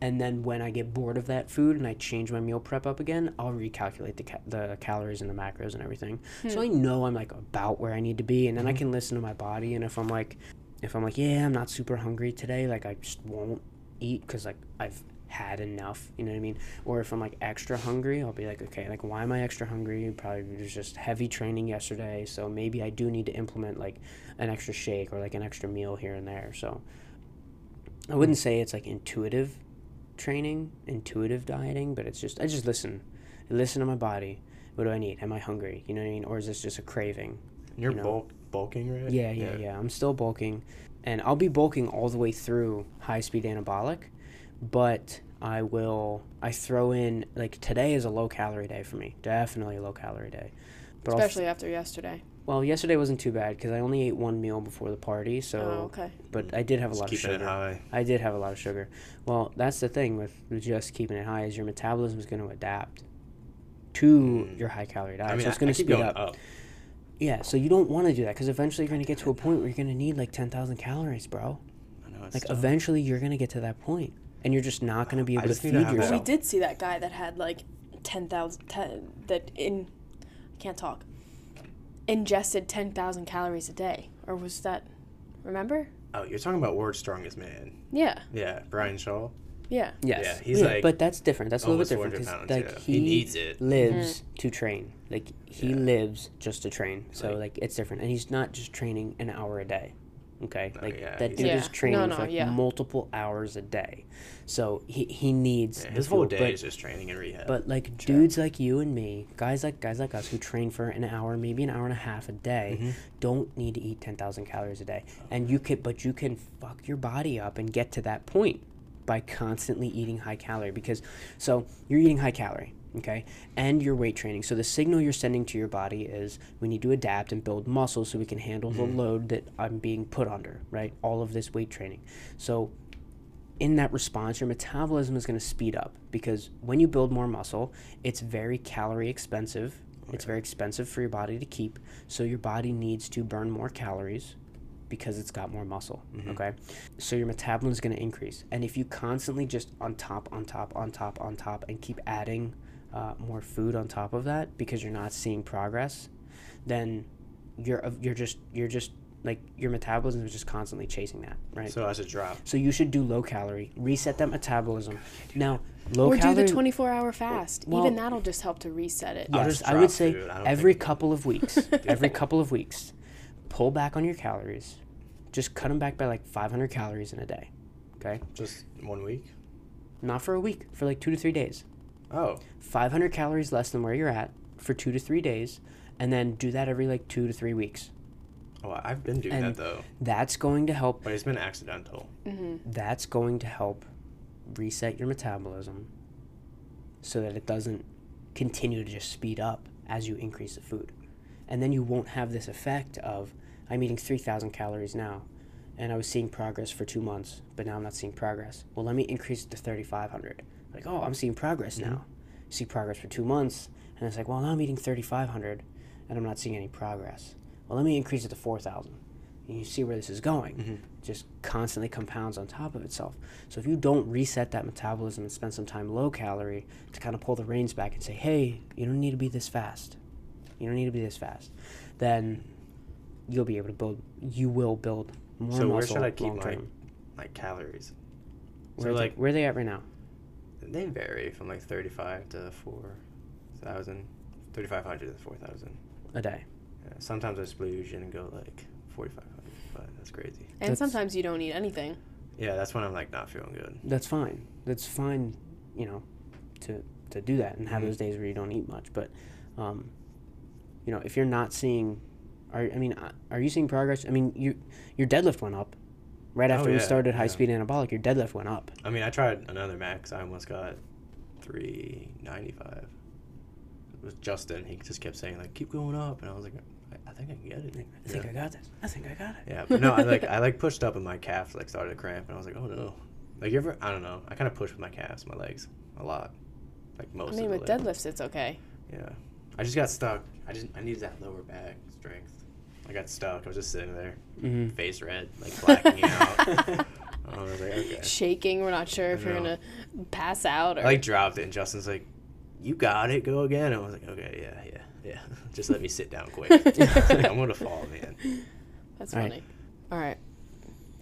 [SPEAKER 1] And then when I get bored of that food and I change my meal prep up again, I'll recalculate the, ca- the calories and the macros and everything. So hmm. I know I'm like about where I need to be, and then I hmm. can listen to my body. And if I'm like, if I'm like, yeah, I'm not super hungry today, like I just won't eat because like I've had enough, you know what I mean? Or if I'm like extra hungry, I'll be like, okay, like why am I extra hungry? Probably there's just heavy training yesterday, so maybe I do need to implement like an extra shake or like an extra meal here and there. So I wouldn't hmm. say it's like intuitive training, intuitive dieting, but it's just I just listen, I listen to my body. What do I need? Am I hungry? You know what I mean? Or is this just a craving?
[SPEAKER 3] You're
[SPEAKER 1] You know.
[SPEAKER 3] bulk bulking, right?
[SPEAKER 1] Yeah, yeah, yeah, I'm still bulking, and I'll be bulking all the way through high speed anabolic, but I will. I throw in like today is a low calorie day for me. Definitely a low calorie day. But I'll th-
[SPEAKER 2] especially after yesterday.
[SPEAKER 1] Well, yesterday wasn't too bad because I only ate one meal before the party. So,
[SPEAKER 2] oh, okay.
[SPEAKER 1] but I did have a
[SPEAKER 3] Just
[SPEAKER 1] lot of
[SPEAKER 3] keeping
[SPEAKER 1] sugar.
[SPEAKER 3] it high.
[SPEAKER 1] I did have a lot of sugar. Well, that's the thing with with just keeping it high is your metabolism is going to adapt to
[SPEAKER 3] Mm.
[SPEAKER 1] your high calorie diet.
[SPEAKER 3] I mean,
[SPEAKER 1] so it's going to speed
[SPEAKER 3] going
[SPEAKER 1] up.
[SPEAKER 3] up.
[SPEAKER 1] Yeah, so you don't want to do that because eventually you're going to get to a point where you're going to need like 10,000 calories, bro.
[SPEAKER 3] I know it's
[SPEAKER 1] Like
[SPEAKER 3] tough.
[SPEAKER 1] eventually you're going to get to that point and you're just not going to be able to feed
[SPEAKER 3] to have that-
[SPEAKER 2] Well, we did see that guy that had like 10,000 10 that in I can't talk. Ingested 10,000 calories a day or was that remember?
[SPEAKER 3] Oh, you're talking about world's strongest man.
[SPEAKER 2] Yeah.
[SPEAKER 3] Yeah, Brian Shaw.
[SPEAKER 2] Yeah.
[SPEAKER 1] Yes.
[SPEAKER 3] Yeah, he's
[SPEAKER 1] Yeah,
[SPEAKER 3] like
[SPEAKER 1] but that's different. That's a little bit different because
[SPEAKER 3] pounds,
[SPEAKER 1] like
[SPEAKER 3] yeah.
[SPEAKER 1] he,
[SPEAKER 3] He needs it.
[SPEAKER 1] lives mm-hmm. to train. Like he
[SPEAKER 3] Yeah.
[SPEAKER 1] lives just to train. So
[SPEAKER 3] Like-
[SPEAKER 1] like it's different, and he's not just training an hour a day. Okay,
[SPEAKER 3] No,
[SPEAKER 1] like
[SPEAKER 3] yeah,
[SPEAKER 1] that dude
[SPEAKER 2] Yeah.
[SPEAKER 1] is training
[SPEAKER 2] No, no,
[SPEAKER 1] for like
[SPEAKER 2] yeah.
[SPEAKER 1] multiple hours a day. So he he needs
[SPEAKER 3] his whole day
[SPEAKER 1] but-
[SPEAKER 3] is just training and rehab.
[SPEAKER 1] But like dudes like you and me, guys like guys like us who train for an hour, maybe an hour and a half a day,
[SPEAKER 3] Mm-hmm.
[SPEAKER 1] don't need to eat ten thousand calories a day. And you could, but you can fuck your body up and get to that point by constantly eating high calorie. Because so you're eating high calorie, okay, and you're weight training. So the signal you're sending to your body is we need to adapt and build muscle so we can handle the mm-hmm. load that I'm being put under. Right, all of this weight training. So in that response, your metabolism is going to speed up because when you build more muscle, it's very calorie expensive. It's very expensive for your body to keep. So your body needs to burn more calories because it's got more muscle. Mm-hmm. Okay. So your metabolism is going to increase. And if you constantly just on top, on top, on top, on top, and keep adding uh, more food on top of that because you're not seeing progress, then you're, you're just, you're just like your metabolism is just constantly chasing that, right?
[SPEAKER 3] so I a drop.
[SPEAKER 1] So you should do low calorie, reset that metabolism. Now, low calorie.
[SPEAKER 2] or
[SPEAKER 1] calorie.
[SPEAKER 2] do the 24 hour fast.
[SPEAKER 1] well-
[SPEAKER 2] Even that'll just help to reset it.
[SPEAKER 3] I'll
[SPEAKER 1] Yes,
[SPEAKER 3] just
[SPEAKER 1] I would say
[SPEAKER 3] food.
[SPEAKER 1] Every couple of weeks, every couple of weeks, pull back on your calories. Just cut them back by like 500 calories in a day. Okay,
[SPEAKER 3] Just one week.
[SPEAKER 1] not for a week, for like two to three days.
[SPEAKER 3] Oh,
[SPEAKER 1] 500 calories less than where you're at for two to three days, and then do that every like two to three weeks.
[SPEAKER 3] oh, I've been doing
[SPEAKER 1] And-
[SPEAKER 3] that though,
[SPEAKER 1] That's going to help
[SPEAKER 3] but it's been accidental. Mm-hmm.
[SPEAKER 1] that's going to help reset your metabolism so that it doesn't continue to just speed up as you increase the food. And then you won't have this effect of I'm eating 3,000 calories now and I was seeing progress for two months, but now I'm not seeing progress. Well, let me increase it to 3,500. Like, oh, I'm seeing progress now. See progress for two months, and it's like, well, now I'm eating 3,500 and I'm not seeing any progress. Well, let me increase it to 4,000. and you see where this is going.
[SPEAKER 3] Mhm.
[SPEAKER 1] Just constantly compounds on top of itself. So if you don't reset that metabolism and spend some time low calorie to kind of pull the reins back and say, hey, you don't need to be this fast. You don't need to be this fast. Then you'll be able to build. You will build more
[SPEAKER 3] So where should I keep my-. Like calories.
[SPEAKER 1] Where,
[SPEAKER 3] So
[SPEAKER 1] they-
[SPEAKER 3] like
[SPEAKER 1] where are they at right now?
[SPEAKER 3] They vary from like 35 to 4,000, 3,500 to 4,000.
[SPEAKER 1] A day.
[SPEAKER 3] Yeah, sometimes I splooge and go like 4,500, but that's crazy.
[SPEAKER 2] And
[SPEAKER 1] That's-
[SPEAKER 2] sometimes you don't eat anything.
[SPEAKER 3] Yeah, that's when I'm like not feeling good.
[SPEAKER 1] That's fine. That's fine. You know, to to do that and have
[SPEAKER 3] Mhm.
[SPEAKER 1] those days where you don't eat much. But, um, you know, if you're not seeing, are I mean, uh, are you seeing progress? I mean, you your deadlift went up right
[SPEAKER 3] Oh,
[SPEAKER 1] after we started high
[SPEAKER 3] yeah.
[SPEAKER 1] speed anabolic. Your deadlift went up.
[SPEAKER 3] I mean, I tried another max. I almost got 395. It was Justin. He just kept saying like, "Keep going up," and I was like, "I, I think I can get it."
[SPEAKER 1] I think
[SPEAKER 3] yeah.
[SPEAKER 1] I got this. I think I got it.
[SPEAKER 3] Yeah, but no, I like I like pushed up and my calf like started to cramp, and I was like, "Oh no!" Like you ever? I don't know. I kind of push with my calves, my legs, a lot. Like most.
[SPEAKER 2] I mean,
[SPEAKER 3] of the
[SPEAKER 2] with
[SPEAKER 3] leg.
[SPEAKER 2] deadlifts, it's okay.
[SPEAKER 3] Yeah, I just got stuck. I just I needed that lower back strength. I got stuck. I was just sitting there,
[SPEAKER 1] Mm-hmm.
[SPEAKER 3] face red, like blacking out. I was like, okay.
[SPEAKER 2] Shaking. We're not sure if
[SPEAKER 3] I
[SPEAKER 2] you're gonna pass out or.
[SPEAKER 3] I like dropped it, and Justin's like, "You got it. Go again." I was like, "Okay, yeah, yeah, yeah. Just let me sit down quick. I'm gonna fall, man."
[SPEAKER 2] That's
[SPEAKER 1] All right.
[SPEAKER 2] funny. All right.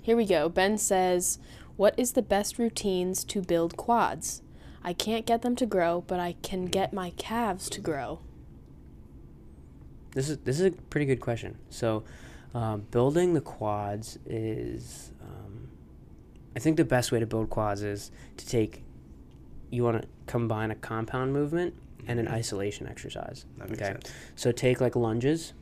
[SPEAKER 2] Here we go. Ben says, What is the best routines to build quads? I can't get them to grow, but I can get my calves to grow.
[SPEAKER 1] This is this is a pretty good question. So, um, building the quads is, um, I think the best way to build quads is to take. You want to combine a compound movement and an
[SPEAKER 3] Mhm.
[SPEAKER 1] isolation exercise.
[SPEAKER 3] That makes
[SPEAKER 1] okay,
[SPEAKER 3] sense.
[SPEAKER 1] so take like lunges,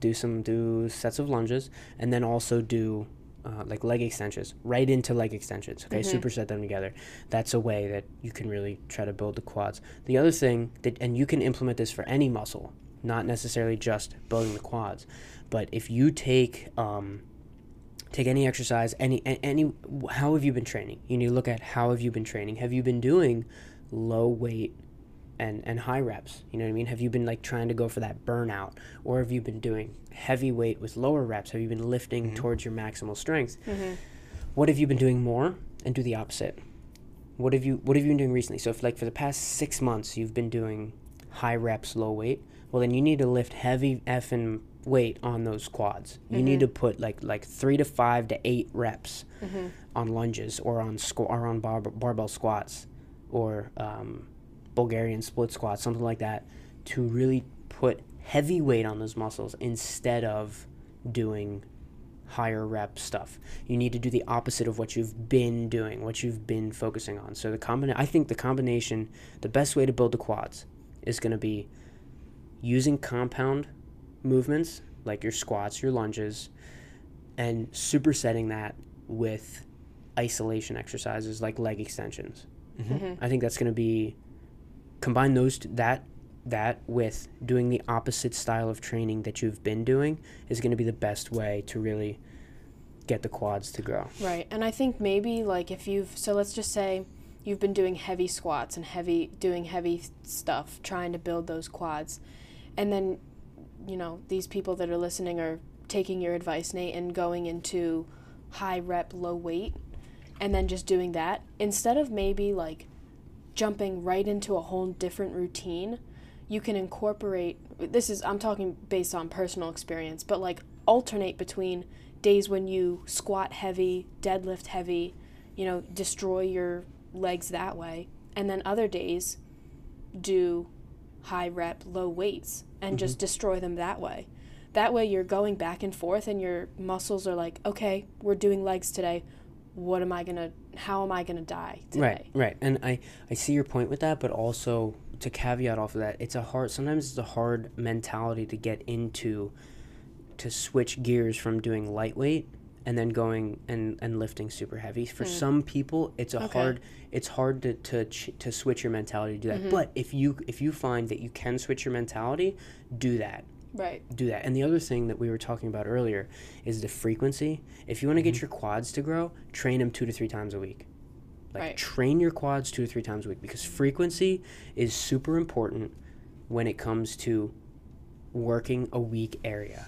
[SPEAKER 1] do some do sets of lunges, and then also do. Uh, like leg extensions, right into leg extensions. Okay,
[SPEAKER 2] Mhm.
[SPEAKER 1] superset them together. That's a way that you can really try to build the quads. The other thing that, and you can implement this for any muscle, not necessarily just building the quads, but if you take um, take any exercise, any any how have you been training? You need to look at how have you been training. Have you been doing low weight and and high reps? You know what I mean? Have you been like trying to go for that burnout, or have you been doing heavy weight with lower reps? Have you been lifting
[SPEAKER 3] Mhm.
[SPEAKER 1] towards your maximal strength?
[SPEAKER 2] Mm-hmm.
[SPEAKER 1] what have you been doing more and do the opposite what have you what have you been doing recently so if like for the past six months you've been doing high reps low weight well then you need to lift heavy effing weight on those quads you need to put like like three to five to eight reps
[SPEAKER 2] Mm-hmm.
[SPEAKER 1] on lunges or on squ- or on bar- barbell squats or um, Bulgarian split squats something like that to really put heavy weight on those muscles instead of doing higher rep stuff. You need to do the opposite of what you've been doing, what you've been focusing on. So the combina- I think the combination, the best way to build the quads is going to be using compound movements like your squats, your lunges, and supersetting that with isolation exercises like leg extensions.
[SPEAKER 2] Mm-hmm.
[SPEAKER 1] I think that's going to be combine those t- that that with doing the opposite style of training that you've been doing is going to be the best way to really get the quads to grow.
[SPEAKER 2] Right. And I think maybe like if you've so let's just say you've been doing heavy squats and heavy doing heavy stuff trying to build those quads. And then you know, these people that are listening are taking your advice, Nate, and going into high rep, low weight and then just doing that. Instead of maybe like jumping right into a whole different routine you can incorporate this is i'm talking based on personal experience but like alternate between days when you squat heavy deadlift heavy you know destroy your legs that way and then other days do high rep low weights and mm-hmm. just destroy them that way. That way you're going back and forth and your muscles are like okay we're doing legs today. What am i going to how am i going to die today?
[SPEAKER 1] Right, right. And I, I see your point with that, but also to caveat off of that, it's a hard sometimes it's a hard mentality to get into to switch gears from doing lightweight and then going and, and lifting super heavy. For some people, it's a.
[SPEAKER 2] Okay.
[SPEAKER 1] hard it's hard to to, ch- to switch your mentality to do that.
[SPEAKER 2] Mm-hmm.
[SPEAKER 1] But if you if you find that you can switch your mentality, do that
[SPEAKER 2] right
[SPEAKER 1] do that. And the other thing that we were talking about earlier is the frequency. If you want to get your quads to grow, train them two to three times a week. Like
[SPEAKER 2] Right.
[SPEAKER 1] train your quads two to three times a week because frequency is super important when it comes to working a weak area.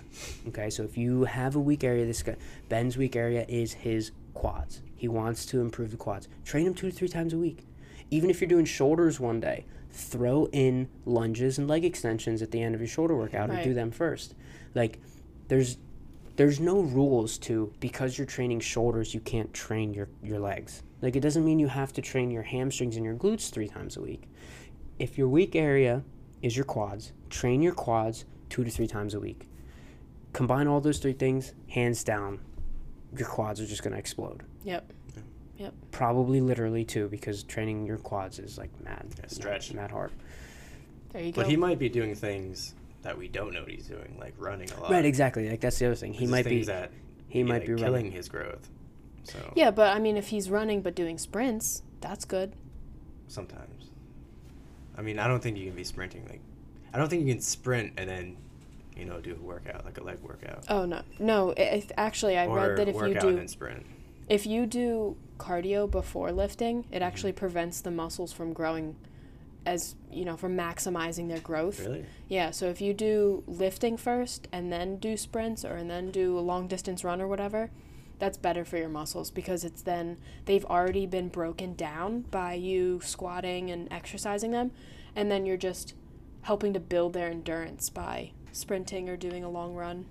[SPEAKER 1] Okay, so if you have a weak area, this guy Ben's weak area is his quads. He wants to improve the quads. Train him two to three times a week. Even if you're doing shoulders one day, throw in lunges and leg extensions at the end of your shoulder workout and do them first. Like there's there's no rules to because you're training shoulders you can't train your your legs. Like it doesn't mean you have to train your hamstrings and your glutes 3 times a week. If your weak area is your quads, train your quads 2 to 3 times a week. Combine all those three things, hands down, your quads are just going to explode.
[SPEAKER 2] Yep. Yep.
[SPEAKER 1] Probably literally too because training your quads is like mad
[SPEAKER 3] Yeah, stretch.
[SPEAKER 1] mad, mad hard.
[SPEAKER 2] There you go.
[SPEAKER 3] But he might be doing things that we don't know what he's doing, like running a lot.
[SPEAKER 1] Right, exactly. Like that's the other thing. He might be
[SPEAKER 3] things that
[SPEAKER 1] he might
[SPEAKER 3] like,
[SPEAKER 1] be
[SPEAKER 3] killing
[SPEAKER 1] running.
[SPEAKER 3] his growth. So
[SPEAKER 2] yeah, but I mean, if he's running but doing sprints, that's good.
[SPEAKER 3] sometimes. I mean, I don't think you can be sprinting like. I don't think you can sprint and then, you know, do a workout like a leg workout.
[SPEAKER 2] Oh no, no. if, actually, I
[SPEAKER 3] or
[SPEAKER 2] read that if you do
[SPEAKER 3] and sprint.
[SPEAKER 2] if you do cardio before lifting,
[SPEAKER 3] Mm-hmm.
[SPEAKER 2] it actually prevents the muscles from growing, as you know, from maximizing their growth.
[SPEAKER 3] Really?
[SPEAKER 2] Yeah. So if you do lifting first and then do sprints or and then do a long distance run or whatever, that's better for your muscles because it's then they've already been broken down by you squatting and exercising them, and then you're just helping to build their endurance by sprinting or doing a long run.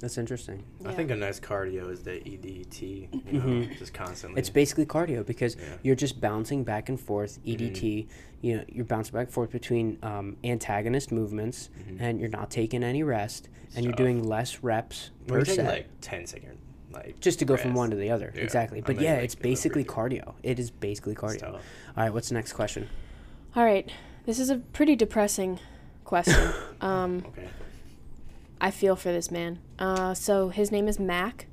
[SPEAKER 1] That's interesting.
[SPEAKER 3] I think a nice cardio is the EDT. You know,
[SPEAKER 1] Mhm.
[SPEAKER 3] just constantly.
[SPEAKER 1] It's basically cardio because
[SPEAKER 3] Yeah.
[SPEAKER 1] you're just bouncing back and forth. EDT, you know, you're bouncing back and forth between um, antagonist movements,
[SPEAKER 3] Mhm.
[SPEAKER 1] and you're not taking any rest, and you're doing less reps
[SPEAKER 3] We're
[SPEAKER 1] per
[SPEAKER 3] taking
[SPEAKER 1] set,
[SPEAKER 3] like 10 second, like
[SPEAKER 1] just to go from one to the other.
[SPEAKER 3] Yeah.
[SPEAKER 1] Exactly.
[SPEAKER 3] And
[SPEAKER 1] But
[SPEAKER 3] then,
[SPEAKER 1] yeah,
[SPEAKER 3] like,
[SPEAKER 1] it's basically cardio. It is basically cardio.
[SPEAKER 3] tough.
[SPEAKER 1] All right, what's the next question?
[SPEAKER 2] All right, this is a pretty depressing question. um,
[SPEAKER 3] Okay.
[SPEAKER 2] I feel for this man. Uh, so his name is Mac,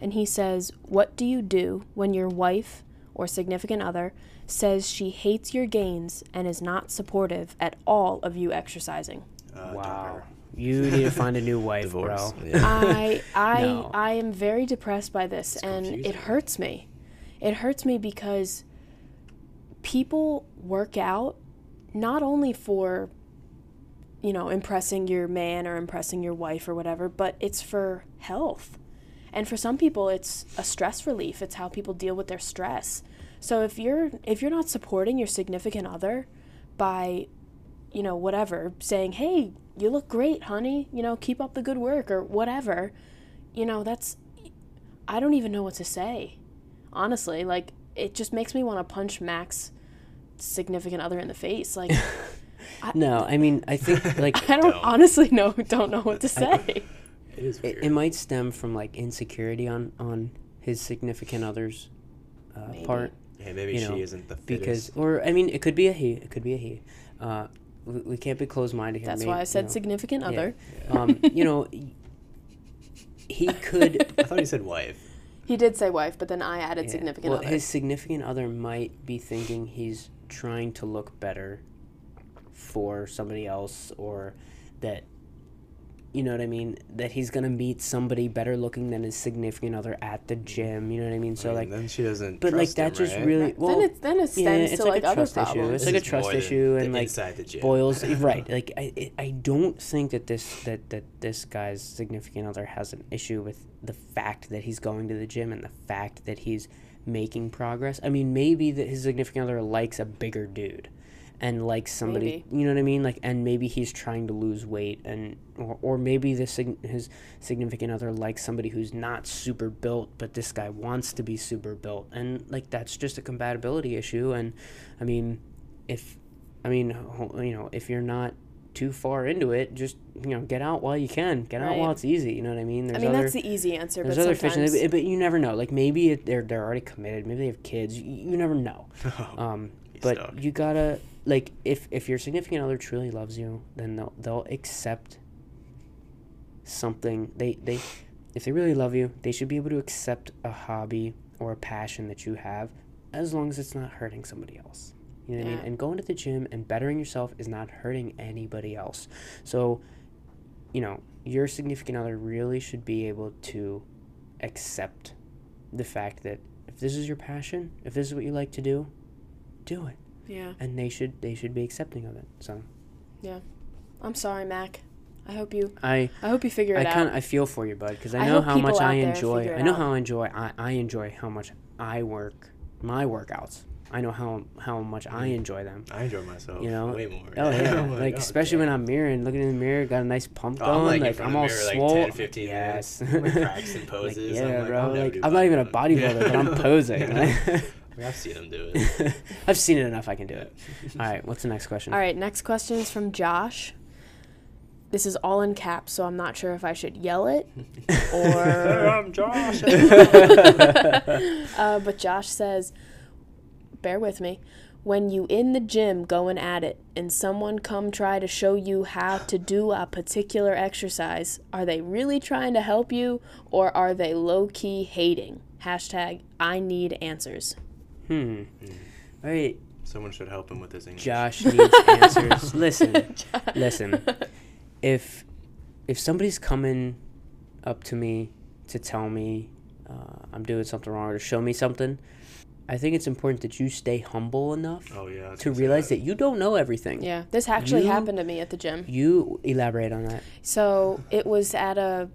[SPEAKER 2] and he says, "What do you do when your wife or significant other says she hates your gains and is not supportive at all of you exercising?"
[SPEAKER 3] Uh,
[SPEAKER 1] wow. You need to find a new wife,
[SPEAKER 3] Divorce.
[SPEAKER 1] bro.
[SPEAKER 3] Yeah.
[SPEAKER 2] I I
[SPEAKER 1] No.
[SPEAKER 2] I am very depressed by this,
[SPEAKER 3] It's
[SPEAKER 2] and it hurts me. It hurts me because people work out not only for you know impressing your man or impressing your wife or whatever, but it's for health. And for some people it's a stress relief. It's how people deal with their stress. So if you're if you're not supporting your significant other by you know whatever saying, "Hey, you look great, honey. You know, keep up the good work or whatever." You know, that's I don't even know what to say. Honestly, like it just makes me want to punch Mac's significant other in the face. Like
[SPEAKER 1] No, I mean, I think like
[SPEAKER 2] I don't
[SPEAKER 3] Don't.
[SPEAKER 2] honestly know don't know what to say.
[SPEAKER 3] It is
[SPEAKER 1] it,
[SPEAKER 3] weird.
[SPEAKER 1] it might stem from like insecurity on on his significant other's uh,
[SPEAKER 2] Maybe.
[SPEAKER 1] part.
[SPEAKER 3] yeah, maybe
[SPEAKER 1] you
[SPEAKER 3] she
[SPEAKER 1] know,
[SPEAKER 3] isn't the
[SPEAKER 1] because or I mean it could be a he it could be a he uh, we, we can't be closed-minded here
[SPEAKER 2] That's
[SPEAKER 1] May-
[SPEAKER 2] why I
[SPEAKER 1] you
[SPEAKER 2] said
[SPEAKER 1] know.
[SPEAKER 2] significant
[SPEAKER 1] Yeah.
[SPEAKER 2] other.
[SPEAKER 3] Yeah.
[SPEAKER 1] um, you know he could
[SPEAKER 3] I thought he said wife.
[SPEAKER 2] He did say wife, but then I added
[SPEAKER 1] yeah,
[SPEAKER 2] significant
[SPEAKER 1] well
[SPEAKER 2] other.
[SPEAKER 1] his significant other might be thinking he's trying to look better for somebody else or that you know what I mean that he's gonna meet somebody better looking than his significant other at the gym you know what I mean so
[SPEAKER 3] I mean,
[SPEAKER 1] like
[SPEAKER 3] then she doesn't.
[SPEAKER 1] but like
[SPEAKER 3] trust
[SPEAKER 1] that
[SPEAKER 3] him,
[SPEAKER 1] just
[SPEAKER 3] right?
[SPEAKER 1] really well
[SPEAKER 2] then it then it stems
[SPEAKER 1] yeah, it's
[SPEAKER 2] to
[SPEAKER 1] like,
[SPEAKER 2] like,
[SPEAKER 1] a
[SPEAKER 2] other
[SPEAKER 1] trust issue.
[SPEAKER 2] problems.
[SPEAKER 1] It's
[SPEAKER 3] This
[SPEAKER 1] like a trust issue and like
[SPEAKER 3] inside the gym.
[SPEAKER 1] boils right like I, I I don't think that this that that this guy's significant other has an issue with the fact that he's going to the gym and the fact that he's making progress i mean maybe that his significant other likes a bigger dude and likes somebody you know what i mean like and maybe he's trying to lose weight and or, or maybe this his significant other likes somebody who's not super built but this guy wants to be super built and like that's just a compatibility issue and i mean if I mean, you know, if you're not too far into it, just you know, get out while you can. Get out while it's easy. You know what I mean?
[SPEAKER 2] I mean,
[SPEAKER 1] other,
[SPEAKER 2] that's the easy answer,
[SPEAKER 1] there's
[SPEAKER 2] but
[SPEAKER 1] other fish,
[SPEAKER 2] sometimes
[SPEAKER 1] it, but you never know. Like maybe it, they're they're already committed. Maybe they have kids. You, you never know. Um, but
[SPEAKER 3] stuck.
[SPEAKER 1] you gotta like if if your significant other truly loves you, then they'll they'll accept something. They they if they really love you, they should be able to accept a hobby or a passion that you have, as long as it's not hurting somebody else. You know what I mean? And going to the gym and bettering yourself is not hurting anybody else. So, you know, your significant other really should be able to accept the fact that if this is your passion, if this is what you like to do, do it.
[SPEAKER 2] Yeah.
[SPEAKER 1] And they should they should be accepting of it. So Yeah,
[SPEAKER 2] I'm sorry, Mac. I hope you.
[SPEAKER 1] I
[SPEAKER 2] I hope you figure
[SPEAKER 1] I
[SPEAKER 2] it
[SPEAKER 1] kind
[SPEAKER 2] out.
[SPEAKER 1] of I feel for you, bud, because I
[SPEAKER 2] I
[SPEAKER 1] know how much I enjoy. I know
[SPEAKER 2] out.
[SPEAKER 1] how I enjoy. I, I enjoy how much I work my workouts. I know how how much I mm. enjoy them.
[SPEAKER 3] I enjoy myself.
[SPEAKER 1] You know?
[SPEAKER 3] way more.
[SPEAKER 1] Oh yeah,
[SPEAKER 3] I'm
[SPEAKER 1] like
[SPEAKER 3] oh,
[SPEAKER 1] especially when. I'm mirroring, looking in the mirror, got a nice pump
[SPEAKER 3] Oh,
[SPEAKER 1] going,
[SPEAKER 3] I'm like,
[SPEAKER 1] like, I'm all
[SPEAKER 3] the mirror,
[SPEAKER 1] swole.
[SPEAKER 3] like 10, 15
[SPEAKER 1] yes,
[SPEAKER 3] minutes. Like practicing
[SPEAKER 1] Like,
[SPEAKER 3] poses.
[SPEAKER 1] yeah,
[SPEAKER 3] I'm like,
[SPEAKER 1] bro.
[SPEAKER 3] I'll
[SPEAKER 1] Like I'm not even a
[SPEAKER 3] bodybuilding.
[SPEAKER 1] bodybuilder, but I'm posing.
[SPEAKER 3] Like, I've seen them do it.
[SPEAKER 1] I've seen it enough. I can do it. All right, what's the next question?
[SPEAKER 2] All right, next question is from Josh. This is all in caps, so I'm not sure if I should yell it or.
[SPEAKER 3] I'm Josh.
[SPEAKER 2] uh, but Josh says, bear with me. When you in the gym going at it and someone come try to show you how to do a particular exercise, are they really trying to help you or are they low key hating? Hashtag I need answers.
[SPEAKER 1] Hmm. All right,
[SPEAKER 3] Someone should help him with his English.
[SPEAKER 1] Josh needs answers. listen, listen. If if somebody's coming up to me to tell me uh, I'm doing something wrong or to show me something, I think it's important that you stay humble enough
[SPEAKER 3] Oh yeah.
[SPEAKER 1] To realize that you don't know everything.
[SPEAKER 2] Yeah, this actually
[SPEAKER 1] You-
[SPEAKER 2] happened to me at the gym.
[SPEAKER 1] You elaborate on that.
[SPEAKER 2] So it was at a,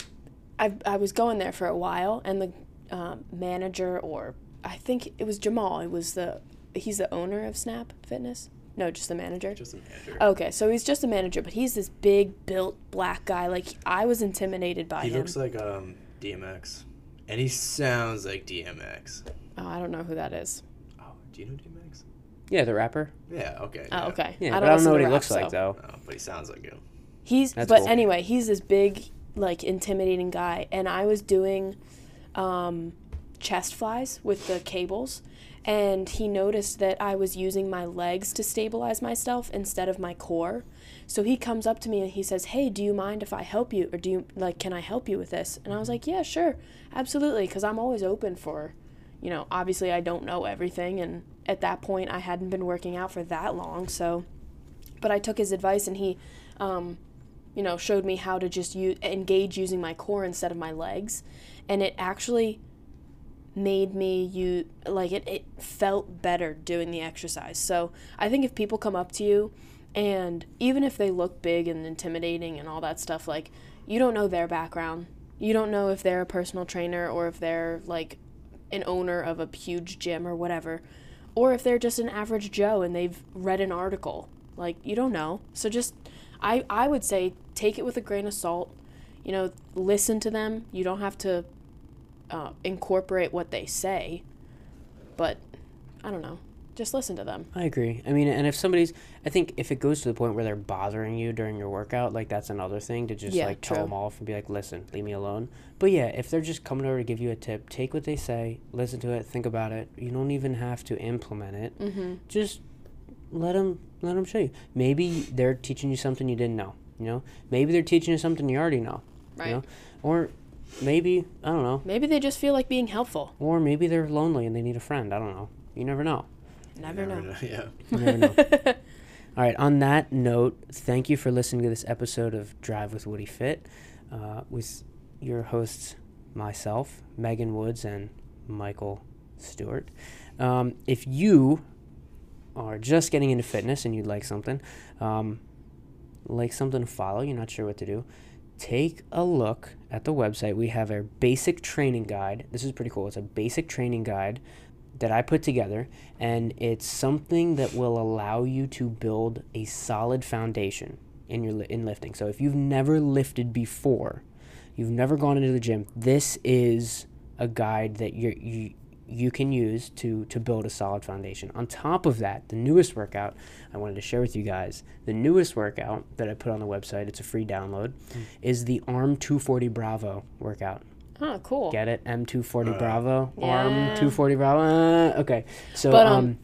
[SPEAKER 2] I, I was going there for a while, and the um, manager, or I think it was Jamal, it was the, he's the owner of Snap Fitness. No, just the manager.
[SPEAKER 3] Just a manager.
[SPEAKER 2] Okay, so he's just a manager, but he's this big built black guy. Like I was intimidated by
[SPEAKER 3] he
[SPEAKER 2] him.
[SPEAKER 3] He looks like um DMX, and he sounds like DMX.
[SPEAKER 2] oh, I don't know who that is.
[SPEAKER 3] Oh, do you know DMX?
[SPEAKER 1] Yeah, the rapper.
[SPEAKER 3] Yeah. Okay.
[SPEAKER 2] Oh,
[SPEAKER 3] yeah.
[SPEAKER 2] okay.
[SPEAKER 1] Yeah, but I don't
[SPEAKER 2] listen
[SPEAKER 1] know what he
[SPEAKER 2] rap,
[SPEAKER 1] looks like though.
[SPEAKER 3] Oh, but he sounds like him.
[SPEAKER 2] He's
[SPEAKER 1] That's
[SPEAKER 2] but
[SPEAKER 1] cool.
[SPEAKER 2] anyway, he's this big, like intimidating guy, and I was doing um, chest flies with the cables, and he noticed that I was using my legs to stabilize myself instead of my core. So he comes up to me and he says, "Hey, do you mind if I help you, or do you like, can I help you with this?" And I was like, "Yeah, sure, absolutely," because I'm always open for, you know, obviously I don't know everything, and at that point I hadn't been working out for that long, so. But I took his advice and he, um, you know, showed me how to just use, engage using my core instead of my legs. And it actually made me you like it, it felt better doing the exercise. So I think if people come up to you and even if they look big and intimidating and all that stuff, like you don't know their background. You don't know if they're a personal trainer or if they're like an owner of a huge gym or whatever. Or if they're just an average Joe and they've read an article. Like you don't know. So just I I would say take it with a grain of salt. You know, listen to them. You don't have to uh, incorporate what they say, but I don't know. Just listen to them.
[SPEAKER 1] I agree. I mean, and if somebody's, I think if it goes to the point where they're bothering you during your workout, like that's another thing to just
[SPEAKER 2] Yeah,
[SPEAKER 1] like tell them off and be like, listen, leave me alone. But yeah, if they're just coming over to give you a tip, take what they say, listen to it, think about it. You don't even have to implement it.
[SPEAKER 2] Mm-hmm.
[SPEAKER 1] Just let them let them show you. Maybe they're teaching you something you didn't know. You know, maybe they're teaching you something you already know.
[SPEAKER 2] Right.
[SPEAKER 1] You know, or maybe I don't know.
[SPEAKER 2] Maybe they just feel like being helpful.
[SPEAKER 1] Or maybe they're lonely and they need a friend. I don't know. You never know.
[SPEAKER 2] Never know.
[SPEAKER 3] Yeah.
[SPEAKER 1] You never know. All right. On that note, thank you for listening to this episode of Drive with Woody Fit uh, with your hosts, myself, Megan Woods, and Michael Stewart. Um, if you are just getting into fitness and you'd like something, um, like something to follow, you're not sure what to do, take a look at the website. We have a basic training guide. This is pretty cool. It's a basic training guide that I put together, and it's something that will allow you to build a solid foundation in your in lifting. So if you've never lifted before, you've never gone into the gym, this is a guide that you you you can use to to build a solid foundation. On top of that, the newest workout I wanted to share with you guys, the newest workout that I put on the website, it's a free download, is the Arm 240 Bravo workout.
[SPEAKER 2] Oh, cool.
[SPEAKER 1] Get it? M240
[SPEAKER 3] Uh,
[SPEAKER 1] Bravo. ARM 240 Bravo. Uh, okay. So
[SPEAKER 2] But
[SPEAKER 1] um,
[SPEAKER 2] um,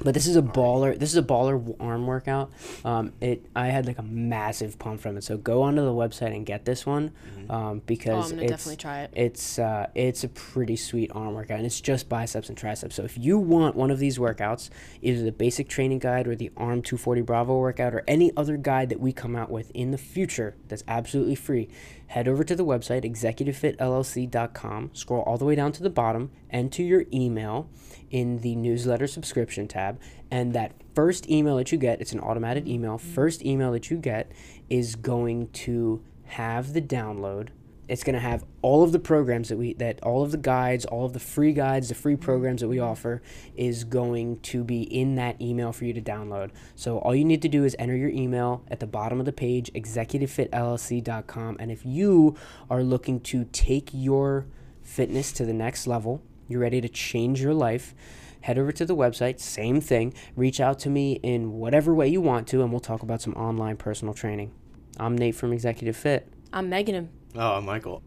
[SPEAKER 1] but this is a baller. This is a baller arm workout. Um, it I had like a massive pump from it. So go onto the website and get this one, um,
[SPEAKER 2] oh, I'm
[SPEAKER 1] because
[SPEAKER 2] gonna
[SPEAKER 1] it's
[SPEAKER 2] definitely try it.
[SPEAKER 1] it's uh, it's a pretty sweet arm workout, and it's just biceps and triceps. So if you want one of these workouts, either the basic training guide or the Arm 240 Bravo workout, or any other guide that we come out with in the future that's absolutely free, head over to the website executivefitllc.com, scroll all the way down to the bottom, enter your email in the newsletter subscription tab, and that first email that you get, it's an automated email, first email that you get is going to have the download. It's going to have all of the programs that we that all of the guides all of the free guides the free programs that we offer is going to be in that email for you to download. So all you need to do is enter your email at the bottom of the page executivefitllc.com and if you are looking to take your fitness to the next level you're ready to change your life head over to the website same thing reach out to me in whatever way you want to and we'll talk about some online personal training i'm nate from executive fit
[SPEAKER 2] I'm Megan.
[SPEAKER 3] Oh, I'm Michael.